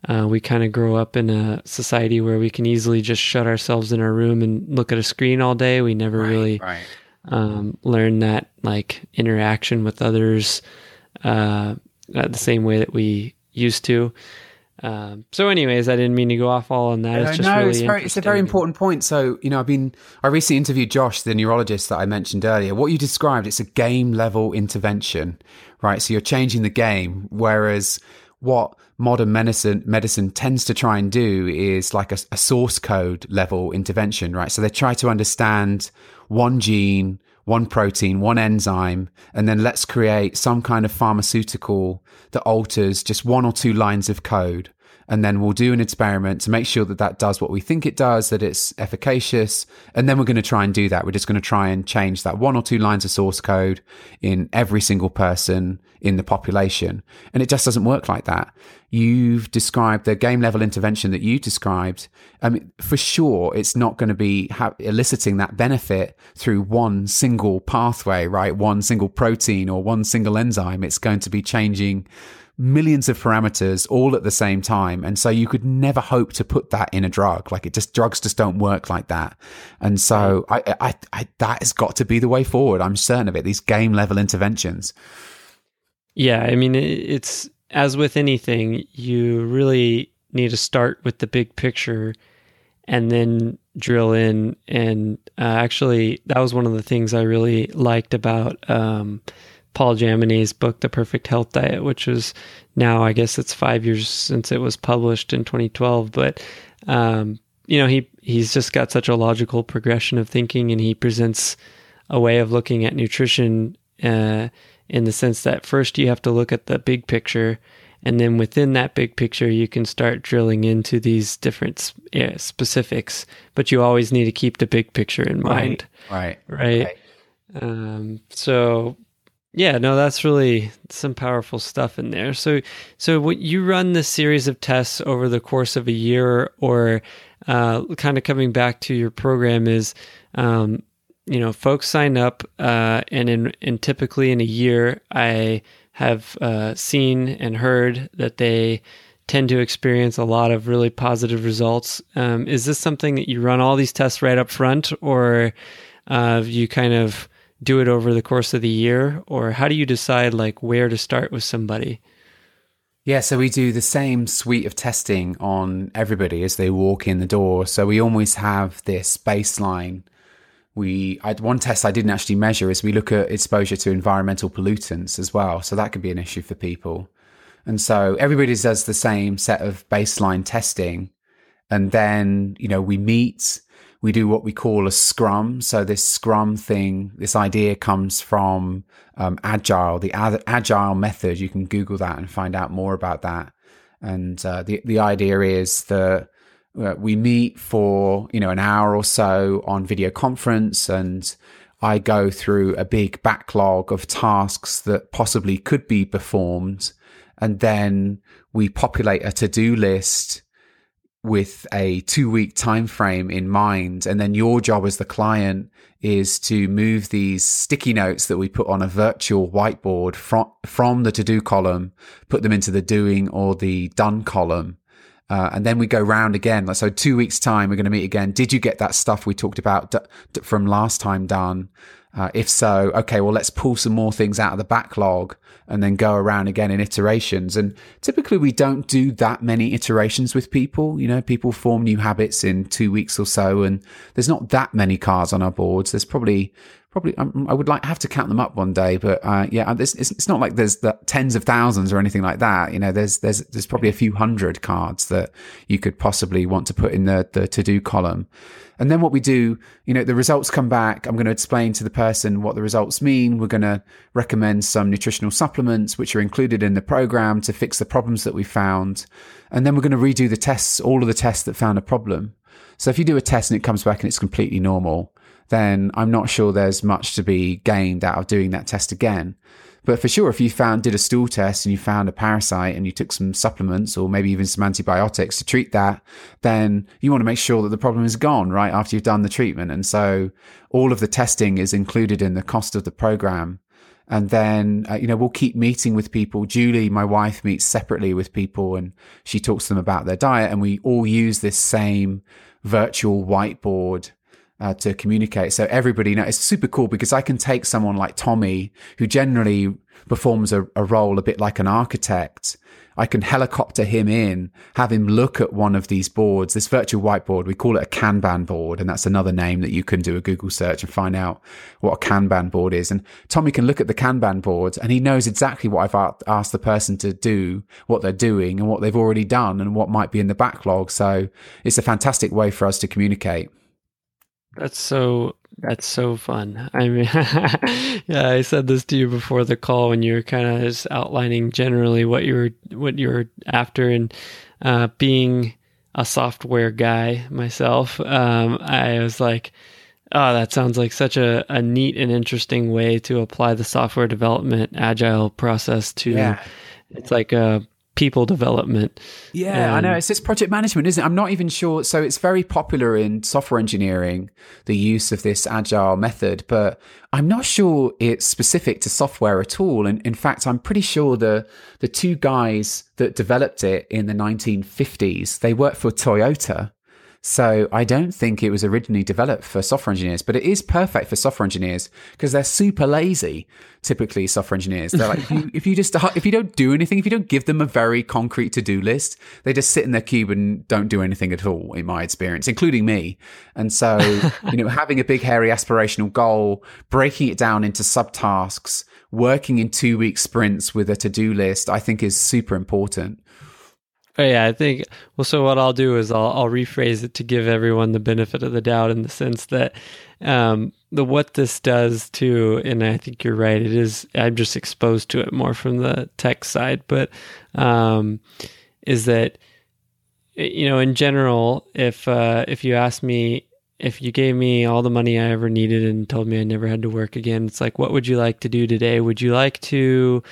uh, we kind of grow up in a society where we can easily just shut ourselves in our room and look at a screen all day. We never Right, really right. um, learn that like interaction with others uh, the same way that we used to. Um, so, anyways, I didn't mean to go off all on that. It's just no, really it's very, it's a very important point. So, you know, I've been, I recently interviewed Josh, the neurologist that I mentioned earlier. What you described, it's a game level intervention, right? So you're changing the game, whereas what modern medicine medicine tends to try and do is like a, a source code level intervention, right? So they try to understand one gene, one protein, one enzyme, and then let's create some kind of pharmaceutical that alters just one or two lines of code. And then we'll do an experiment to make sure that that does what we think it does, that it's efficacious. And then we're going to try and do that. We're just going to try and change that one or two lines of source code in every single person in the population. And it just doesn't work like that. You've described the game level intervention that you described. I mean, for sure, it's not going to be ha- eliciting that benefit through one single pathway, right? One single protein or one single enzyme. It's going to be changing millions of parameters all at the same time. And so you could never hope to put that in a drug. Like it just, drugs just don't work like that. And so I, I, I, that has got to be the way forward. I'm certain of it. These game level interventions. Yeah, I mean, it's as with anything, you really need to start with the big picture and then drill in. And uh, actually, that was one of the things I really liked about um, Paul Jaminet's book, The Perfect Health Diet, which was now, I guess it's five years since it was published in 2012. But, um, you know, he, he's just got such a logical progression of thinking and he presents a way of looking at nutrition uh, in the sense that first you have to look at the big picture and then within that big picture you can start drilling into these different yeah, specifics but you always need to keep the big picture in mind. Right. right? Um, so yeah no that's really some powerful stuff in there. So so what you run this series of tests over the course of a year or uh, kind of coming back to your program is um, you know folks sign up uh, and in and typically in a year i have uh, seen and heard that they tend to experience a lot of really positive results um, is this something that you run all these tests right up front or uh, you kind of do it over the course of the year or how do you decide like where to start with somebody Yeah, so we do the same suite of testing on everybody as they walk in the door. So we always have this baseline. We I, one test I didn't actually measure is we look at exposure to environmental pollutants as well. So that could be an issue for people. And so everybody does the same set of baseline testing. And then, you know, we meet, we do what we call a scrum. So this scrum thing, this idea comes from um, agile, the agile method. You can Google that and find out more about that. And uh, the the idea is that we meet for you know an hour or so on video conference, and I go through a big backlog of tasks that possibly could be performed, and then we populate a to do list with a two week time frame in mind. And then your job as the client is to move these sticky notes that we put on a virtual whiteboard from from the to do column put them into the doing or the done column uh, and then we go round again. So two weeks time, we're going to meet again. Did you get that stuff we talked about d- d- from last time done? Uh, if so, okay, well, let's pull some more things out of the backlog and then go around again in iterations. And typically we don't do that many iterations with people. You know, people form new habits in two weeks or so and there's not that many cards on our boards. There's probably probably um, I would like have to count them up one day, but uh, yeah, it's, it's not like there's the tens of thousands or anything like that. You know, there's there's there's probably a few hundred cards that you could possibly want to put in the the to do column. And then what we do, you know, the results come back. I'm going to explain to the person what the results mean. We're going to recommend some nutritional supplements, which are included in the program to fix the problems that we found. And then we're going to redo the tests, all of the tests that found a problem. So if you do a test and it comes back and it's completely normal, then I'm not sure there's much to be gained out of doing that test again. But for sure, if you found did a stool test and you found a parasite and you took some supplements or maybe even some antibiotics to treat that, then you want to make sure that the problem is gone right after you've done the treatment. And so all of the testing is included in the cost of the program. And then, uh, you know, we'll keep meeting with people. Julie, my wife, meets separately with people and she talks to them about their diet. And we all use this same virtual whiteboard uh, to communicate. So everybody, you know, it's super cool because I can take someone like Tommy, who generally performs a, a, role a bit like an architect. I can helicopter him in, have him look at one of these boards, this virtual whiteboard. We call it a Kanban board. And that's another name that you can do a Google search and find out what a Kanban board is. And Tommy can look at the Kanban board and he knows exactly what I've asked the person to do, what they're doing and what they've already done and what might be in the backlog. So it's a fantastic way for us to communicate. That's so that's so fun. I mean, *laughs* yeah, I said this to you before the call when you were kind of just outlining generally what you were what you were after, and uh, being a software guy myself, um, I was like, oh, that sounds like such a, a neat and interesting way to apply the software development agile process to. Yeah. It's like a people development. Yeah, um, I know. It's it's project management, isn't it? I'm not even sure. So it's very popular in software engineering, the use of this agile method, but I'm not sure it's specific to software at all. And in fact, I'm pretty sure the the two guys that developed it in the 1950s, they worked for Toyota. So I don't think it was originally developed for software engineers, but it is perfect for software engineers because they're super lazy. Typically, software engineers, they're like, if, you, if you just, *laughs* if you don't do anything, if you don't give them a very concrete to do list, they just sit in their cube and don't do anything at all, in my experience, including me. And so, you know, *laughs* having a big, hairy aspirational goal, breaking it down into subtasks, working in two week sprints with a to do list, I think is super important. But yeah, I think well. So what I'll do is I'll I'll rephrase it to give everyone the benefit of the doubt in the sense that um, the what this does to, and I think you're right. It is I'm just exposed to it more from the tech side, but um, is that you know in general, if uh, if you ask me if you gave me all the money I ever needed and told me I never had to work again, it's like, what would you like to do today? Would you like to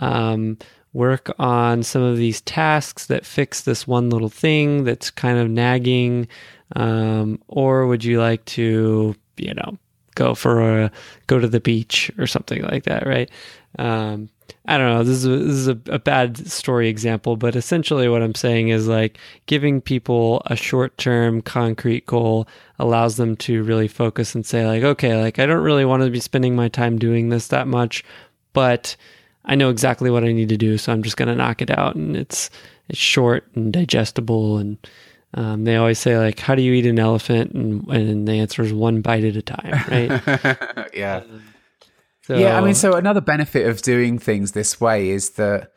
um, work on some of these tasks that fix this one little thing that's kind of nagging? Um, or would you like to, you know, go for a go to the beach or something like that, right? Um, I don't know. This is a, this is a, a, bad story example, but essentially what I'm saying is like giving people a short term concrete goal allows them to really focus and say like, okay, like I don't really want to be spending my time doing this that much, but I know exactly what I need to do, so I'm just going to knock it out. And it's it's short and digestible. And um, they always say like, "How do you eat an elephant?" And, and the answer is one bite at a time, right? *laughs* yeah. So, yeah, I mean, so another benefit of doing things this way is that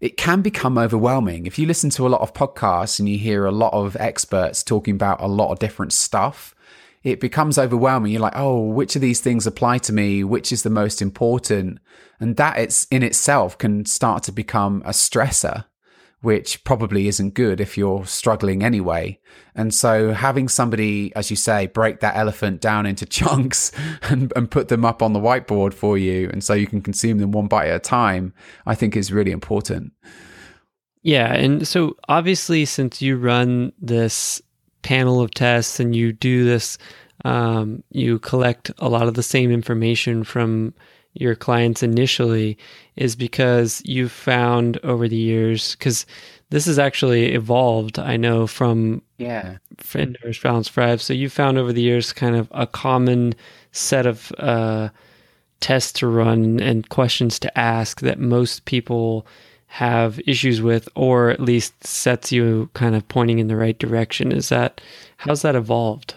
it can become overwhelming. If you listen to a lot of podcasts and you hear a lot of experts talking about a lot of different stuff, it becomes overwhelming. You're like, oh, which of these things apply to me? Which is the most important? And that it's in itself can start to become a stressor which probably isn't good if you're struggling anyway. And so having somebody, as you say, break that elephant down into *laughs* chunks and, and put them up on the whiteboard for you. And so you can consume them one bite at a time, I think is really important. Yeah. And so obviously, since you run this panel of tests and you do this, um, you collect a lot of the same information from your clients initially is because you've found over the years because this has actually evolved i know from yeah. Nourish Balance Thrive so you found over the years kind of a common set of uh, tests to run and questions to ask that most people have issues with or at least sets you kind of pointing in the right direction is that how's that evolved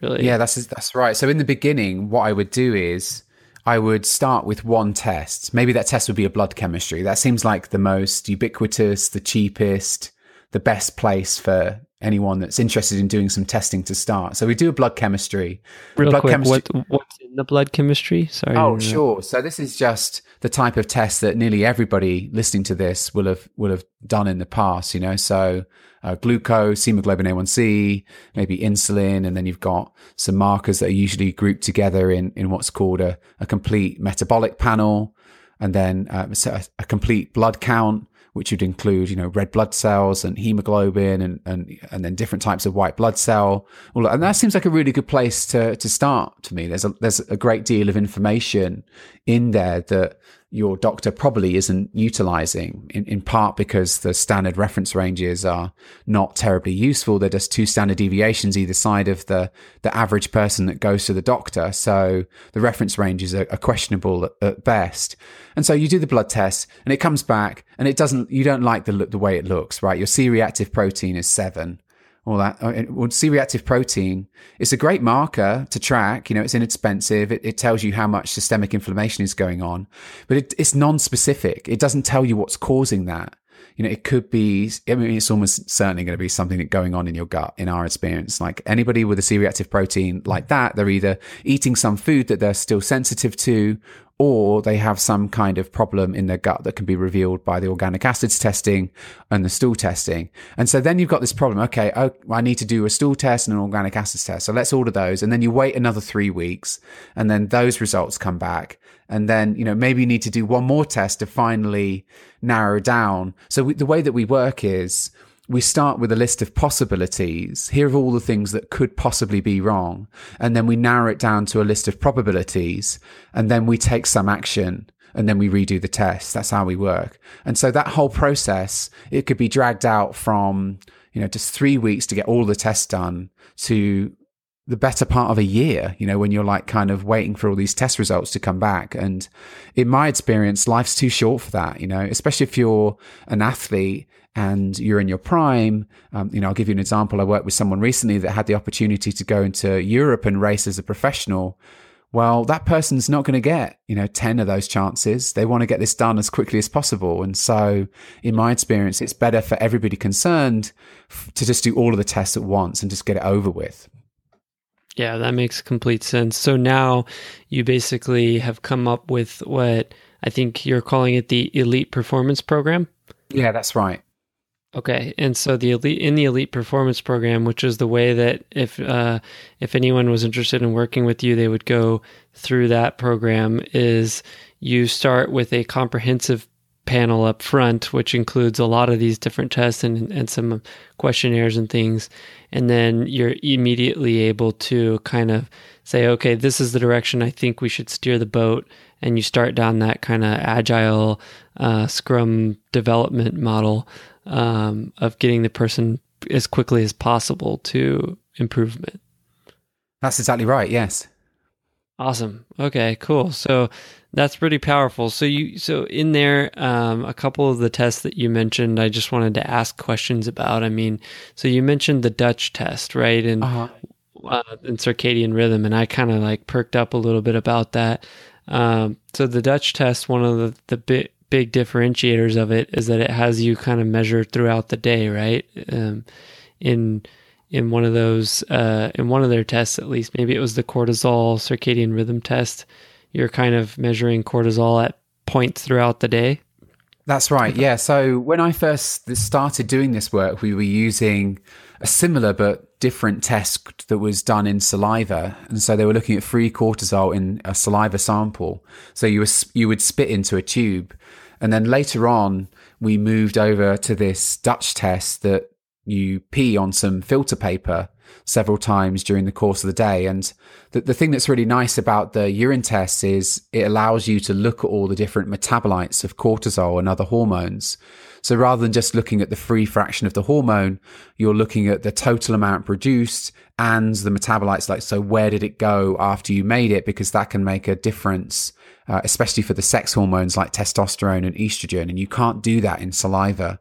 really yeah that's that's right so in the beginning what i would do is I would start with one test. Maybe that test would be a blood chemistry. That seems like the most ubiquitous, the cheapest, the best place for anyone that's interested in doing some testing to start. So we do a blood chemistry. Real blood quick, chemistry- what, the blood chemistry? Sorry. Oh, sure. So this is just the type of test that nearly everybody listening to this will have will have done in the past. You know, so uh, glucose, hemoglobin A1C, maybe insulin, and then you've got some markers that are usually grouped together in, in what's called a, a complete metabolic panel, and then uh, a, a complete blood count, which would include, you know, red blood cells and hemoglobin and, and, and then different types of white blood cell. And that seems like a really good place to, to start to me. There's a, there's a great deal of information in there that your doctor probably isn't utilizing in, in part because the standard reference ranges are not terribly useful. They're just two standard deviations either side of the, the average person that goes to the doctor. So the reference ranges are, are questionable at, at, best. And so you do the blood test and it comes back and it doesn't, you don't like the, the way it looks, right? Your C-reactive protein is seven all that. Uh, well, C-reactive protein it's a great marker to track. You know, it's inexpensive. It, it tells you how much systemic inflammation is going on, but it, it's non-specific. It doesn't tell you what's causing that. You know, it could be, I mean, it's almost certainly going to be something that's going on in your gut in our experience. Like anybody with a C-reactive protein like that, they're either eating some food that they're still sensitive to or they have some kind of problem in their gut that can be revealed by the organic acids testing and the stool testing. And so then you've got this problem. Okay, oh, I need to do a stool test and an organic acids test. So let's order those. And then you wait another three weeks and then those results come back. And then, you know, maybe you need to do one more test to finally narrow down. So we, the way that we work is we start with a list of possibilities. Here are all the things that could possibly be wrong. And then we narrow it down to a list of probabilities. And then we take some action and then we redo the test. That's how we work. And so that whole process, it could be dragged out from, you know, just three weeks to get all the tests done to the better part of a year, you know, when you're like kind of waiting for all these test results to come back. And in my experience, life's too short for that, you know, especially if you're an athlete and you're in your prime. Um, you know, I'll give you an example. I worked with someone recently that had the opportunity to go into Europe and race as a professional. Well, that person's not going to get, you know, 10 of those chances. They want to get this done as quickly as possible. And so, in my experience, it's better for everybody concerned to just do all of the tests at once and just get it over with. Yeah, that makes complete sense. So now you basically have come up with what I think you're calling it the Elite Performance Program. Yeah, that's right. Okay, and so the elite in the elite performance program, which is the way that if uh, if anyone was interested in working with you, they would go through that program. Is you start with a comprehensive panel up front, which includes a lot of these different tests and, and some questionnaires and things. And then you're immediately able to kind of say, okay, this is the direction I think we should steer the boat. And you start down that kind of agile uh, scrum development model um, of getting the person as quickly as possible to improvement. That's exactly right. Yes. Awesome. Okay, cool. So that's pretty powerful. So you so in there, um, a couple of the tests that you mentioned, I just wanted to ask questions about. I mean, so you mentioned the Dutch test, right? And uh-huh. uh, in circadian rhythm, and I kind of like perked up a little bit about that. Um, so the Dutch test, one of the, the big big differentiators of it is that it has you kind of measure throughout the day, right? Um, in in one of those uh, in one of their tests at least, maybe it was the cortisol circadian rhythm test. You're kind of measuring cortisol at points throughout the day. That's right. Yeah. So when I first started doing this work, we were using a similar but different test that was done in saliva. And so they were looking at free cortisol in a saliva sample. So you, were, you would spit into a tube. And then later on, we moved over to this Dutch test that you pee on some filter paper several times during the course of the day. And the, the thing that's really nice about the urine test is it allows you to look at all the different metabolites of cortisol and other hormones. So rather than just looking at the free fraction of the hormone, you're looking at the total amount produced and the metabolites. Like, so where did it go after you made it? Because that can make a difference, uh, especially for the sex hormones like testosterone and estrogen. And you can't do that in saliva.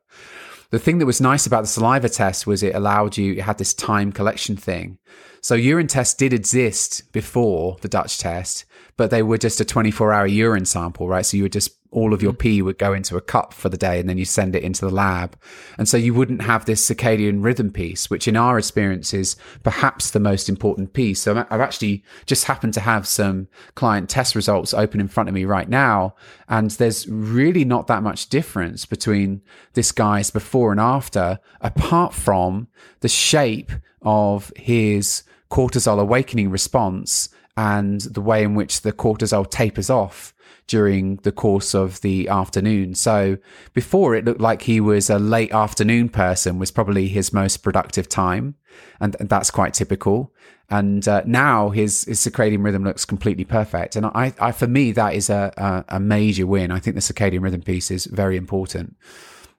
The thing that was nice about the saliva test was it allowed you, it had this time collection thing. So urine tests did exist before the Dutch test, but they were just a 24 hour urine sample, right? So you would just all of your mm-hmm. pee would go into a cup for the day and then you send it into the lab. And so you wouldn't have this circadian rhythm piece, which in our experience is perhaps the most important piece. So I've actually just happened to have some client test results open in front of me right now. And there's really not that much difference between this guy's before and after, apart from the shape of his cortisol awakening response and the way in which the cortisol tapers off during the course of the afternoon. So before it looked like he was a late afternoon person was probably his most productive time. And, that's quite typical. And uh, now his, his circadian rhythm looks completely perfect. And I, I for me, that is a, a, a major win. I think the circadian rhythm piece is very important.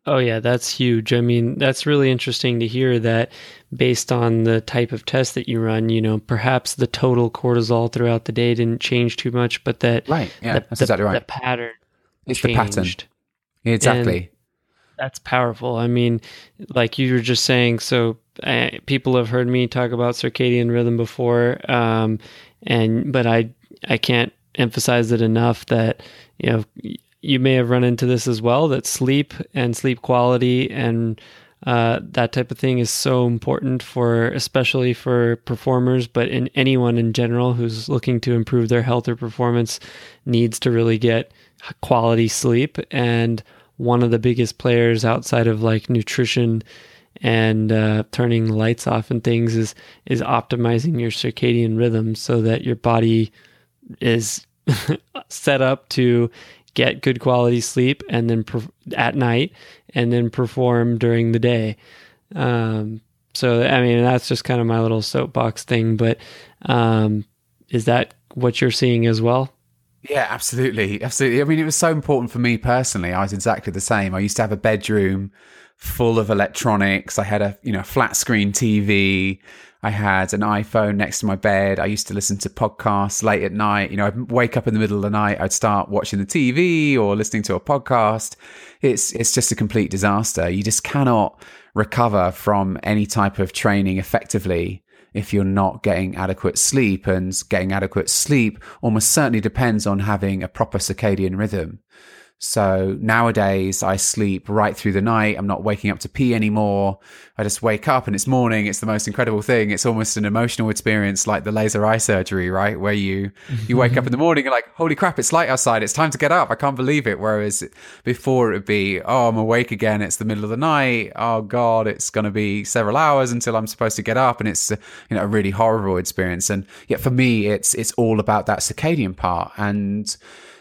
Oh, yeah, that's huge. I mean, that's really interesting to hear that based on the type of test that you run, you know, perhaps the total cortisol throughout the day didn't change too much, but that, right. Yeah, the, that's exactly right. The pattern it's changed. the pattern. Exactly. And that's powerful. I mean, like you were just saying, so uh, people have heard me talk about circadian rhythm before, um, and but I I can't emphasize it enough that you know you may have run into this as well that sleep and sleep quality and uh, that type of thing is so important for especially for performers but in anyone in general who's looking to improve their health or performance needs to really get quality sleep. And one of the biggest players outside of like nutrition and uh, turning lights off and things is is optimizing your circadian rhythm so that your body is *laughs* set up to get good quality sleep and then at night and then perform during the day. Um, so, I mean, that's just kind of my little soapbox thing, but um, is that what you're seeing as well? Yeah, absolutely. Absolutely. I mean, it was so important for me personally. I was exactly the same. I used to have a bedroom full of electronics. I had a, you know, flat screen TV. I had an iPhone next to my bed. I used to listen to podcasts late at night. You know, I'd wake up in the middle of the night. I'd start watching the TV or listening to a podcast. It's it's just a complete disaster. You just cannot recover from any type of training effectively if you're not getting adequate sleep. And getting adequate sleep almost certainly depends on having a proper circadian rhythm. So nowadays I sleep right through the night. I'm not waking up to pee anymore. I just wake up and it's morning. It's the most incredible thing. It's almost an emotional experience like the laser eye surgery, right? Where you, you wake up in the morning and you're like, holy crap, it's light outside. It's time to get up. I can't believe it. Whereas before it would be, oh, I'm awake again. It's the middle of the night. Oh God, it's going to be several hours until I'm supposed to get up. And it's, you know, a really horrible experience. And yet for me, it's, it's all about that circadian part. And,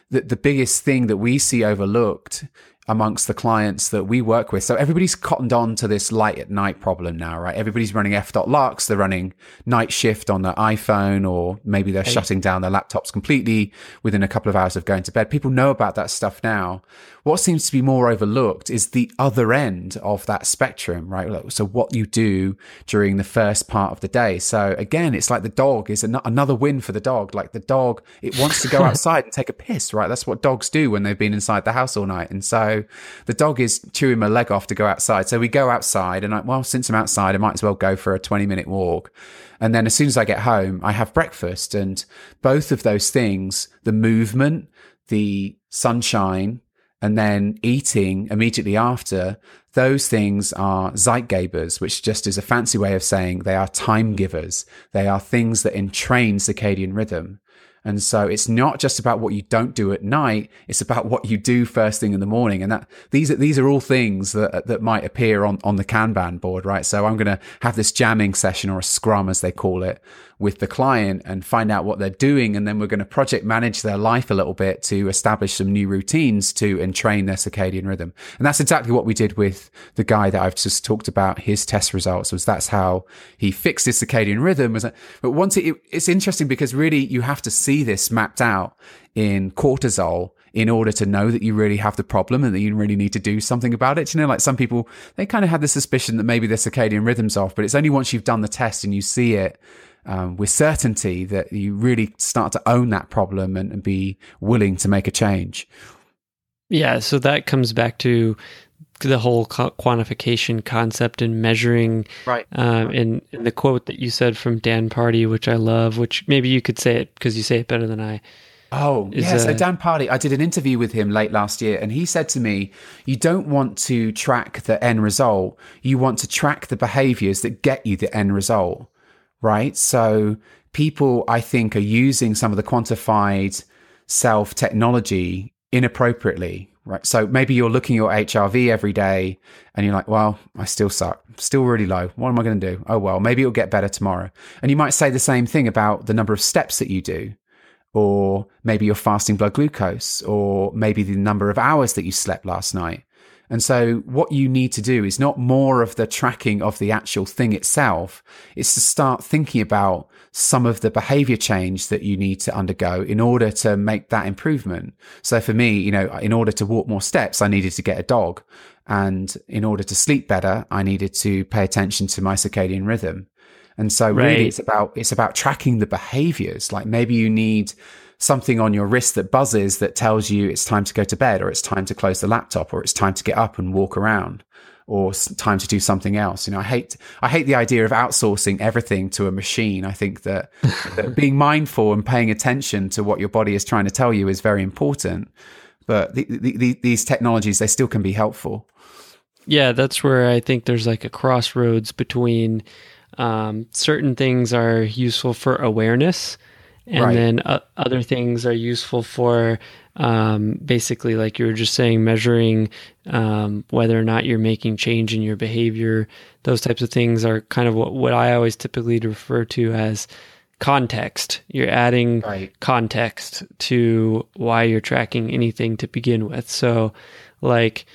the, the biggest thing that we see overlooked amongst the clients that we work with. So everybody's cottoned on to this light at night problem now, right? Everybody's running f.lux. They're running night shift on their iPhone or maybe they're hey. shutting down their laptops completely within a couple of hours of going to bed. People know about that stuff now. What seems to be more overlooked is the other end of that spectrum, right? So what you do during the first part of the day. So again, it's like the dog is an- another win for the dog. Like the dog, it wants to go *laughs* outside and take a piss, right? That's what dogs do when they've been inside the house all night. And so the dog is chewing my leg off to go outside. So we go outside and like, well, since I'm outside, I might as well go for a 20 minute walk. And then as soon as I get home, I have breakfast and both of those things, the movement, the sunshine, and then eating immediately after, those things are Zeitgebers, which just is a fancy way of saying they are time givers. They are things that entrain circadian rhythm. And so it's not just about what you don't do at night. It's about what you do first thing in the morning. And that these are, these are all things that, that might appear on, on the Kanban board, right? So I'm going to have this jamming session or a scrum as they call it with the client and find out what they're doing. And then we're going to project manage their life a little bit to establish some new routines to entrain their circadian rhythm. And that's exactly what we did with the guy that I've just talked about. His test results was that's how he fixed his circadian rhythm. But once it, it's interesting because really you have to see this mapped out in cortisol in order to know that you really have the problem and that you really need to do something about it. You know, like some people, they kind of have the suspicion that maybe their circadian rhythm's off, but it's only once you've done the test and you see it um, with certainty that you really start to own that problem and, and be willing to make a change. Yeah, so that comes back to the whole quantification concept and measuring. Right. Um, and, and, the quote that you said from Dan Pardi which I love, which maybe you could say it because you say it better than I. Oh, yeah. so Dan Pardi I did an interview with him late last year, and he said to me, You don't want to track the end result. You want to track the behaviors that get you the end result right? So people, I think, are using some of the quantified self technology inappropriately, right? So maybe you're looking at your HRV every day and you're like, well, I still suck, still really low. What am I going to do? Oh, well, maybe it'll get better tomorrow. And you might say the same thing about the number of steps that you do. Or maybe your fasting blood glucose, or maybe the number of hours that you slept last night. And so what you need to do is not more of the tracking of the actual thing itself. It's to start thinking about some of the behavior change that you need to undergo in order to make that improvement. So for me, you know, in order to walk more steps, I needed to get a dog. And in order to sleep better, I needed to pay attention to my circadian rhythm. And so really right. it's about, it's about tracking the behaviors. Like maybe you need something on your wrist that buzzes that tells you it's time to go to bed or it's time to close the laptop or it's time to get up and walk around or time to do something else. You know, I hate I hate the idea of outsourcing everything to a machine. I think that, *laughs* that being mindful and paying attention to what your body is trying to tell you is very important. But the, the, the, these technologies they still can be helpful. Yeah, that's where I think there's like a crossroads between um, certain things are useful for awareness and right. then uh, other things are useful for um, basically like you were just saying measuring um, whether or not you're making change in your behavior those types of things are kind of what, what i always typically refer to as context you're adding right. context to why you're tracking anything to begin with so like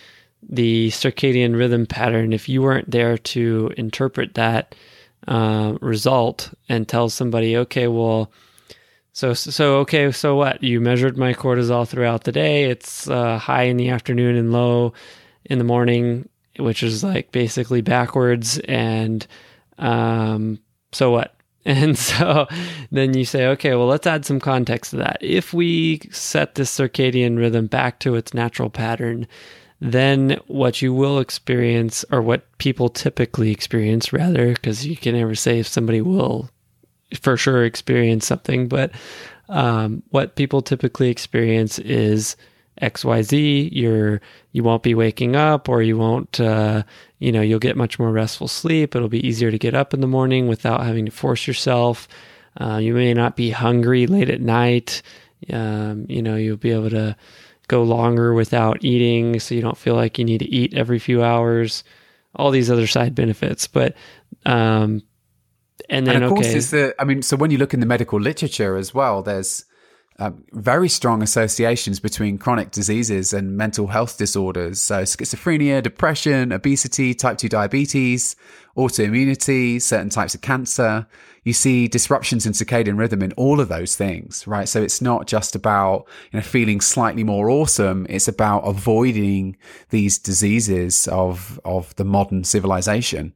the circadian rhythm pattern if you weren't there to interpret that uh, result and tell somebody okay well so, so okay, so what? You measured my cortisol throughout the day. It's uh, high in the afternoon and low in the morning, which is like basically backwards. And um, so what? *laughs* And so then you say, okay, well, let's add some context to that. If we set this circadian rhythm back to its natural pattern, then what you will experience, or what people typically experience, rather, because you can never say if somebody will for sure experience something, but um, what people typically experience is XYZ. You're you won't be waking up, or you won't. Uh, you know, you'll get much more restful sleep. It'll be easier to get up in the morning without having to force yourself. Uh, you may not be hungry late at night. Um, you know, you'll be able to go longer without eating, so you don't feel like you need to eat every few hours. All these other side benefits, but um, and then, and of okay. course, is the. I mean, so when you look in the medical literature as well, there's um, very strong associations between chronic diseases and mental health disorders. So, schizophrenia, depression, obesity, type 2 diabetes, autoimmunity, certain types of cancer. You see disruptions in circadian rhythm in all of those things, right? So, it's not just about you know, feeling slightly more awesome. It's about avoiding these diseases of, of the modern civilization.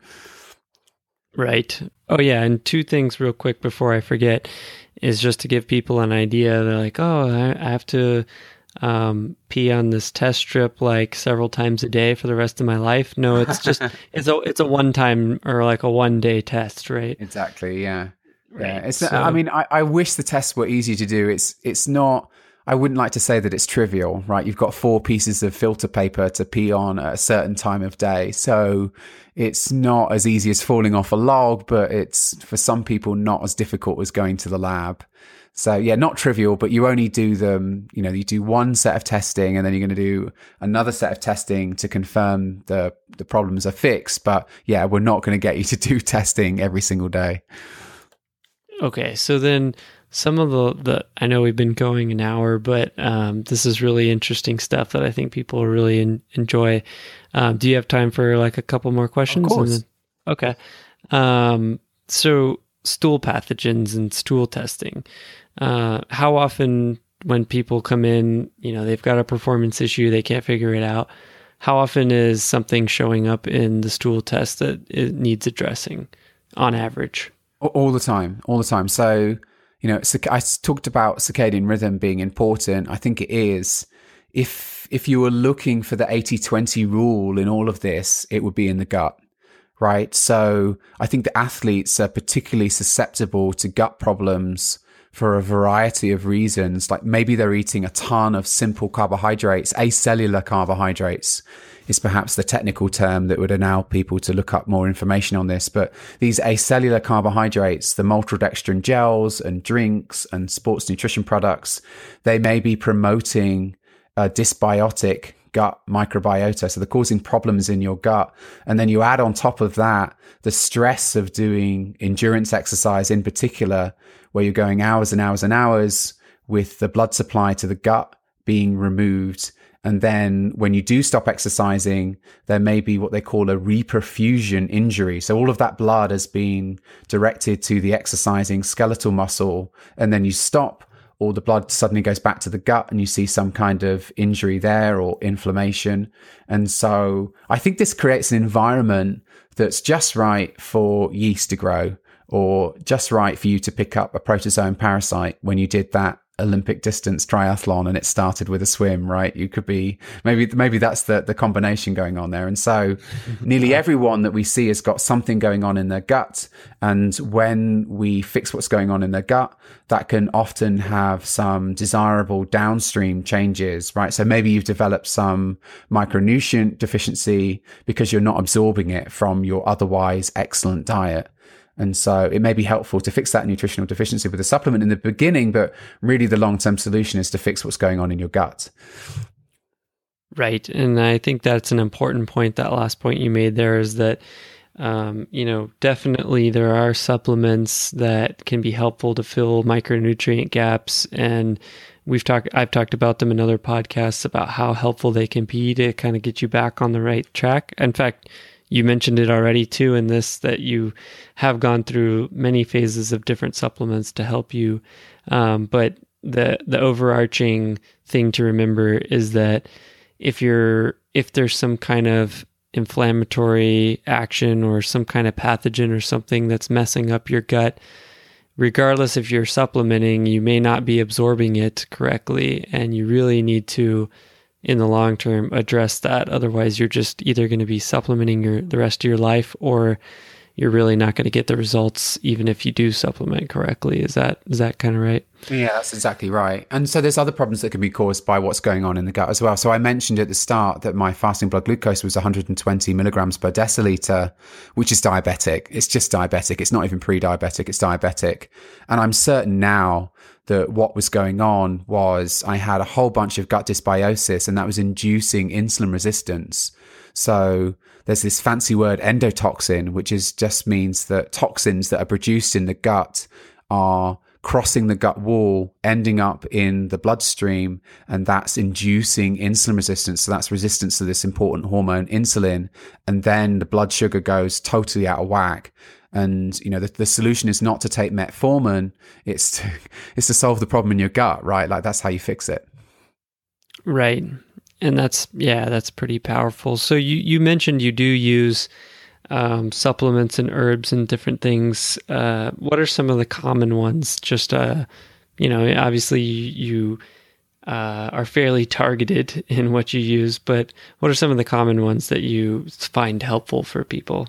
Right. Oh, yeah. And two things, real quick, before I forget, is just to give people an idea. They're like, oh, I have to um, pee on this test strip like several times a day for the rest of my life. No, it's just *laughs* it's a it's a one time or like a one day test, right? Exactly. Yeah. Right. Yeah. It's. So, I mean, I, I wish the tests were easy to do. It's it's not. I wouldn't like to say that it's trivial, right? You've got four pieces of filter paper to pee on at a certain time of day. So it's not as easy as falling off a log, but it's for some people not as difficult as going to the lab. So yeah, not trivial, but you only do them, you know, you do one set of testing and then you're going to do another set of testing to confirm the, the problems are fixed. But yeah, we're not going to get you to do *laughs* testing every single day. Okay. So then some of the, the I know we've been going an hour, but um, this is really interesting stuff that I think people will really in, enjoy. Um, do you have time for like a couple more questions? Of course. Then, okay. Um, so stool pathogens and stool testing. Uh, how often when people come in, you know, they've got a performance issue, they can't figure it out. How often is something showing up in the stool test that it needs addressing on average? All the time, all the time. So you know, I talked about circadian rhythm being important. I think it is. If if you were looking for the 80-20 rule in all of this, it would be in the gut, right? So I think the athletes are particularly susceptible to gut problems for a variety of reasons. Like maybe they're eating a ton of simple carbohydrates, acellular carbohydrates is perhaps the technical term that would allow people to look up more information on this. But these acellular carbohydrates, the maltodextrin gels and drinks and sports nutrition products, they may be promoting a dysbiotic gut microbiota. So they're causing problems in your gut. And then you add on top of that the stress of doing endurance exercise in particular, where you're going hours and hours and hours with the blood supply to the gut being removed and then when you do stop exercising, there may be what they call a reperfusion injury. So all of that blood has been directed to the exercising skeletal muscle. And then you stop, all the blood suddenly goes back to the gut and you see some kind of injury there or inflammation. And so I think this creates an environment that's just right for yeast to grow or just right for you to pick up a protozoan parasite when you did that Olympic distance triathlon and it started with a swim, right? You could be maybe maybe that's the the combination going on there. And so *laughs* nearly everyone that we see has got something going on in their gut. And when we fix what's going on in their gut, that can often have some desirable downstream changes, right? So maybe you've developed some micronutrient deficiency because you're not absorbing it from your otherwise excellent diet. And so it may be helpful to fix that nutritional deficiency with a supplement in the beginning, but really the long term solution is to fix what's going on in your gut. Right. And I think that's an important point. That last point you made there is that, um, you know, definitely there are supplements that can be helpful to fill micronutrient gaps. And we've talked, I've talked about them in other podcasts about how helpful they can be to kind of get you back on the right track. In fact, you mentioned it already too in this that you have gone through many phases of different supplements to help you. Um, but the the overarching thing to remember is that if you're if there's some kind of inflammatory action or some kind of pathogen or something that's messing up your gut, regardless if you're supplementing, you may not be absorbing it correctly, and you really need to in the long term address that. Otherwise, you're just either going to be supplementing your the rest of your life, or you're really not going to get the results, even if you do supplement correctly. Is that is that kind of right? Yeah, that's exactly right. And so there's other problems that can be caused by what's going on in the gut as well. So I mentioned at the start that my fasting blood glucose was 120 milligrams per deciliter, which is diabetic. It's just diabetic. It's not even pre-diabetic. It's diabetic. And I'm certain now that what was going on was I had a whole bunch of gut dysbiosis and that was inducing insulin resistance. So there's this fancy word endotoxin, which is just means that toxins that are produced in the gut are crossing the gut wall, ending up in the bloodstream, and that's inducing insulin resistance. So that's resistance to this important hormone, insulin. And then the blood sugar goes totally out of whack. And you know the, the solution is not to take metformin; it's to *laughs* it's to solve the problem in your gut, right? Like that's how you fix it. Right, and that's yeah, that's pretty powerful. So you you mentioned you do use um, supplements and herbs and different things. Uh, what are some of the common ones? Just uh, you know, obviously you. Uh, are fairly targeted *laughs* in what you use, but what are some of the common ones that you find helpful for people?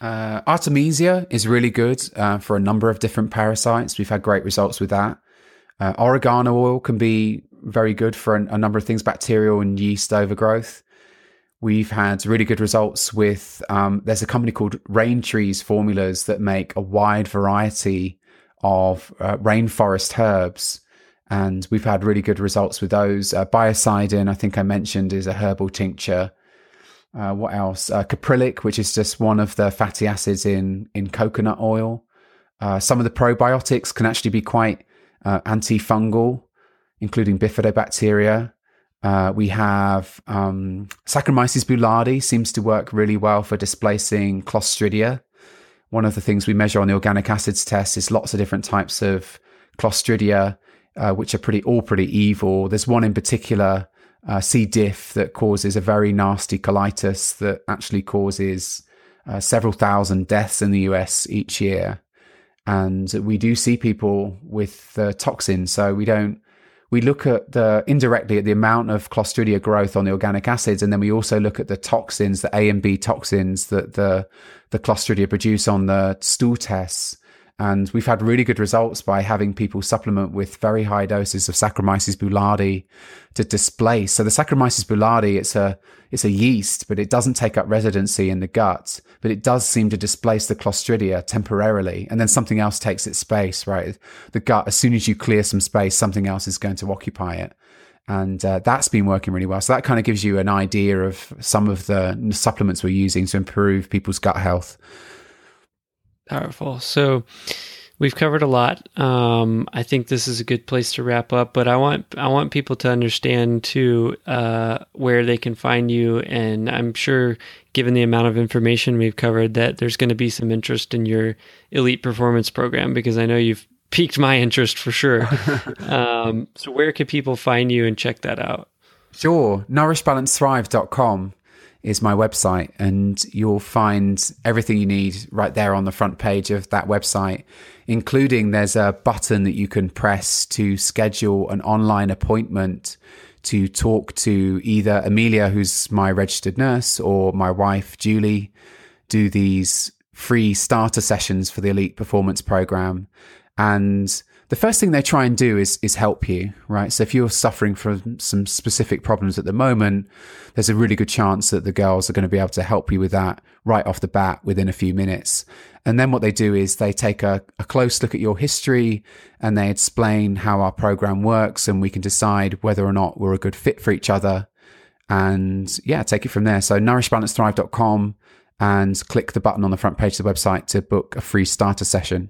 Uh, Artemisia is really good uh, for a number of different parasites. We've had great results with that. Uh, oregano oil can be very good for a, a number of things, bacterial and yeast overgrowth. We've had really good results with, um, there's a company called Rain Trees Formulas that make a wide variety of uh, rainforest herbs. And we've had really good results with those. Uh, biocidin, I think I mentioned, is a herbal tincture. Uh, what else? Uh, caprylic, which is just one of the fatty acids in, in coconut oil. Uh, some of the probiotics can actually be quite uh, antifungal, including bifidobacteria. Uh, we have um, Saccharomyces boulardii seems to work really well for displacing Clostridia. One of the things we measure on the organic acids test is lots of different types of Clostridia, uh, which are pretty all pretty evil. There's one in particular, uh, C. diff, that causes a very nasty colitis that actually causes uh, several thousand deaths in the US each year. And we do see people with the toxins, so we don't we look at the indirectly at the amount of Clostridia growth on the organic acids, and then we also look at the toxins, the A and B toxins that the the Clostridia produce on the stool tests. And we've had really good results by having people supplement with very high doses of Saccharomyces boulardii to displace. So the Saccharomyces boulardii, it's a, it's a yeast, but it doesn't take up residency in the gut, but it does seem to displace the Clostridia temporarily. And then something else takes its space, right? The gut, as soon as you clear some space, something else is going to occupy it. And uh, that's been working really well. So that kind of gives you an idea of some of the supplements we're using to improve people's gut health. Powerful. So we've covered a lot. Um, I think this is a good place to wrap up. But I want I want people to understand too uh, where they can find you, and I'm sure, given the amount of information we've covered, that there's going to be some interest in your elite performance program because I know you've *laughs* piqued my interest for sure. *laughs* um, so where can people find you and check that out? Sure, nourishbalancethrive.com is my website, and you'll find everything you need right there on the front page of that website, including there's a button that you can press to schedule an online appointment to talk to either Amelia, who's my registered nurse, or my wife, Julie, do these free starter sessions for the Elite Performance Program. And the first thing they try and do is is help you, right? So if you're suffering from some specific problems at the moment, there's a really good chance that the girls are going to be able to help you with that right off the bat within a few minutes. And then what they do is they take a, a close look at your history and they explain how our program works and we can decide whether or not we're a good fit for each other. And yeah, take it from there. So nourishbalancethrive.com and click the button on the front page of the website to book a free starter session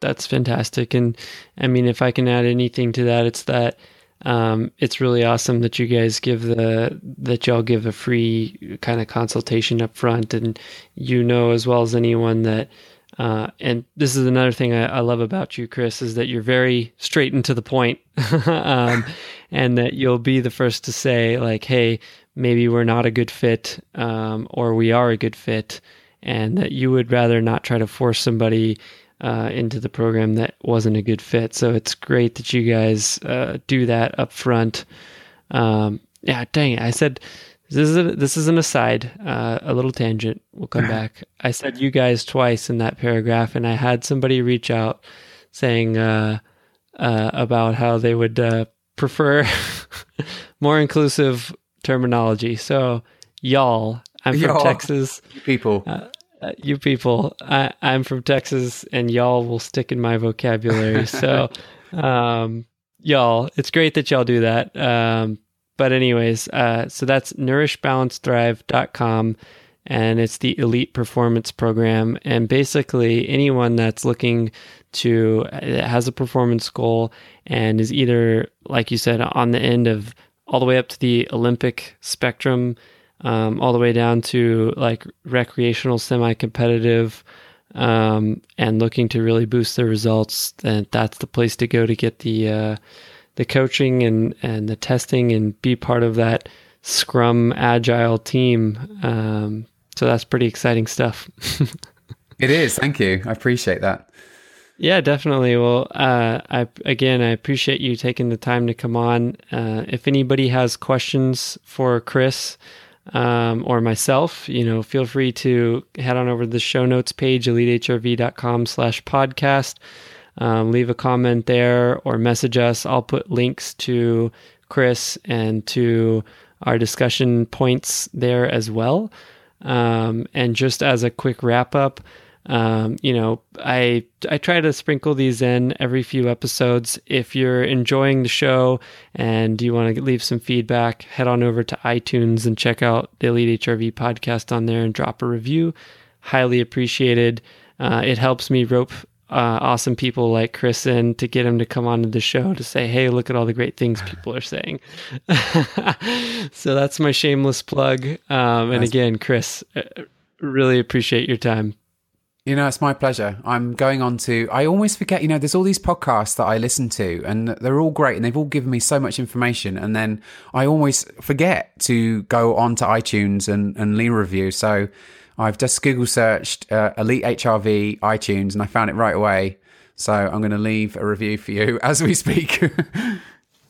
that's fantastic. And I mean, if I can add anything to that, it's that um, it's really awesome that you guys give the that y'all give a free kind of consultation up front, and you know as well as anyone that. Uh, and this is another thing I, I, love about you, Chris, is that you're very straight and to the point, *laughs* um, and that you'll be the first to say like, "Hey, maybe we're not a good fit, um, or we are a good fit," and that you would rather not try to force somebody uh, into the program that wasn't a good fit. So it's great that you guys uh, do that up front. Um, yeah, dang it. I said this is a, this is an aside, uh, a little tangent. We'll come *laughs* back. I said you guys twice in that paragraph, and I had somebody reach out saying uh, uh, about how they would uh, prefer *laughs* more inclusive terminology. So y'all, I'm from y'all. Texas. People uh, you people, I, am from Texas, and y'all will stick in my vocabulary. *laughs* So, um, y'all, it's great that y'all do that. Um, but anyways, uh, so that's nourishbalancethrive.com and it's the elite performance program. And basically, anyone that's looking to has a performance goal and is either, like you said, on the end of all the way up to the Olympic spectrum um, all the way down to like recreational, semi competitive, um, and looking to really boost their results, then that's the place to go to get the uh, the coaching and and the testing and be part of that Scrum Agile team. Um, so that's pretty exciting stuff. *laughs* it is. Thank you. I appreciate that. Yeah, definitely. Well, uh, I again, I appreciate you taking the time to come on. Uh, if anybody has questions for Chris, um, or myself, you know, feel free to head on over to the show notes page, elitehrv.com slash podcast. um, leave a comment there or message us. I'll put links to Chris and to our discussion points there as well. Um, and just as a quick wrap up, um, you know, I I try to sprinkle these in every few episodes. If you're enjoying the show and you want to leave some feedback, head on over to iTunes and check out the Elite HRV podcast on there and drop a review. Highly appreciated. Uh, it helps me rope uh, awesome people like Chris in to get him to come onto the show to say, "Hey, look at all the great things people are saying." *laughs* so that's my shameless plug. Um, and again, Chris, uh, really appreciate your time. You know, it's my pleasure. I'm going on to, I always forget, you know, there's all these podcasts that I listen to and they're all great and they've all given me so much information. And then I always forget to go on to iTunes and, and leave a review. So I've just Google searched uh, Elite HRV iTunes and I found it right away. So I'm going to leave a review for you *laughs* as we speak. *laughs*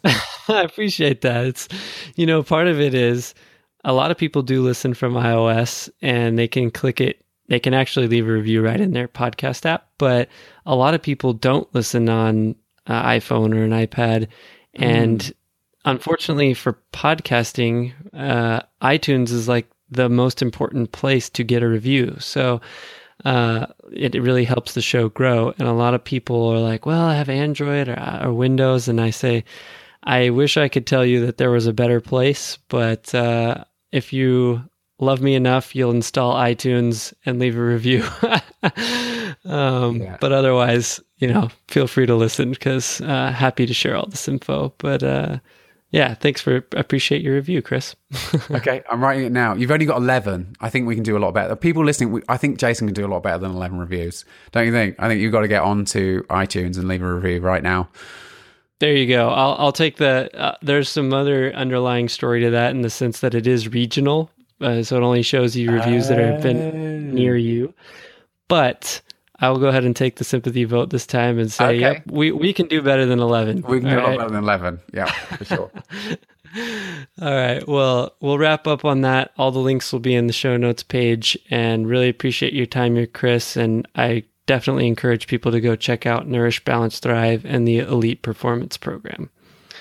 *laughs* I appreciate that. It's, you know, part of it is a lot of people do listen from iOS and they can click it they can actually leave a review right in their podcast app. But a lot of people don't listen on uh, iPhone or an iPad. And mm. unfortunately for podcasting, uh, iTunes is like the most important place to get a review. So uh, it, it, really helps the show grow. And a lot of people are like, well, I have Android or, or Windows. And I say, I wish I could tell you that there was a better place, but uh, if you love me enough, you'll install iTunes and leave a review. *laughs* um, yeah. But otherwise, you know, feel free to listen because uh, happy to share all this info. But uh, yeah, thanks for appreciate your review, Chris. *laughs* okay, I'm writing it now. You've only got 11. I think we can do a lot better. People listening, I think Jason can do a lot better than 11 reviews. Don't you think? I think you've got to get on to iTunes and leave a review right now. There you go. I'll I'll take the. Uh, there's some other underlying story to that in the sense that it is regional uh, so it only shows you reviews that have been near you. But I will go ahead and take the sympathy vote this time and say, okay. yep, we, we can do better than 11. We can do right? better than 11. Yeah, for sure. *laughs* All right. Well, we'll wrap up on that. All the links will be in the show notes page and really appreciate your time here, Chris. And I definitely encourage people to go check out Nourish, Balance, Thrive and the Elite Performance Program.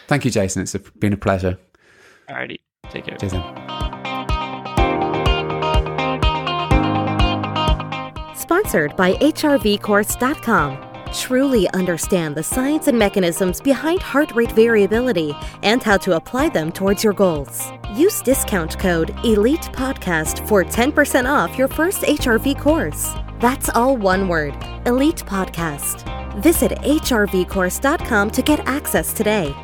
Thank you, Jason. It's been a pleasure. All righty. Take care. Jason. Sponsored by HRVcourse.com. Truly understand the science and mechanisms behind heart rate variability and how to apply them towards your goals. Use discount code ELITE PODCAST for 10% off your first HRV course. That's all one word Elite Podcast. Visit HRVcourse.com to get access today.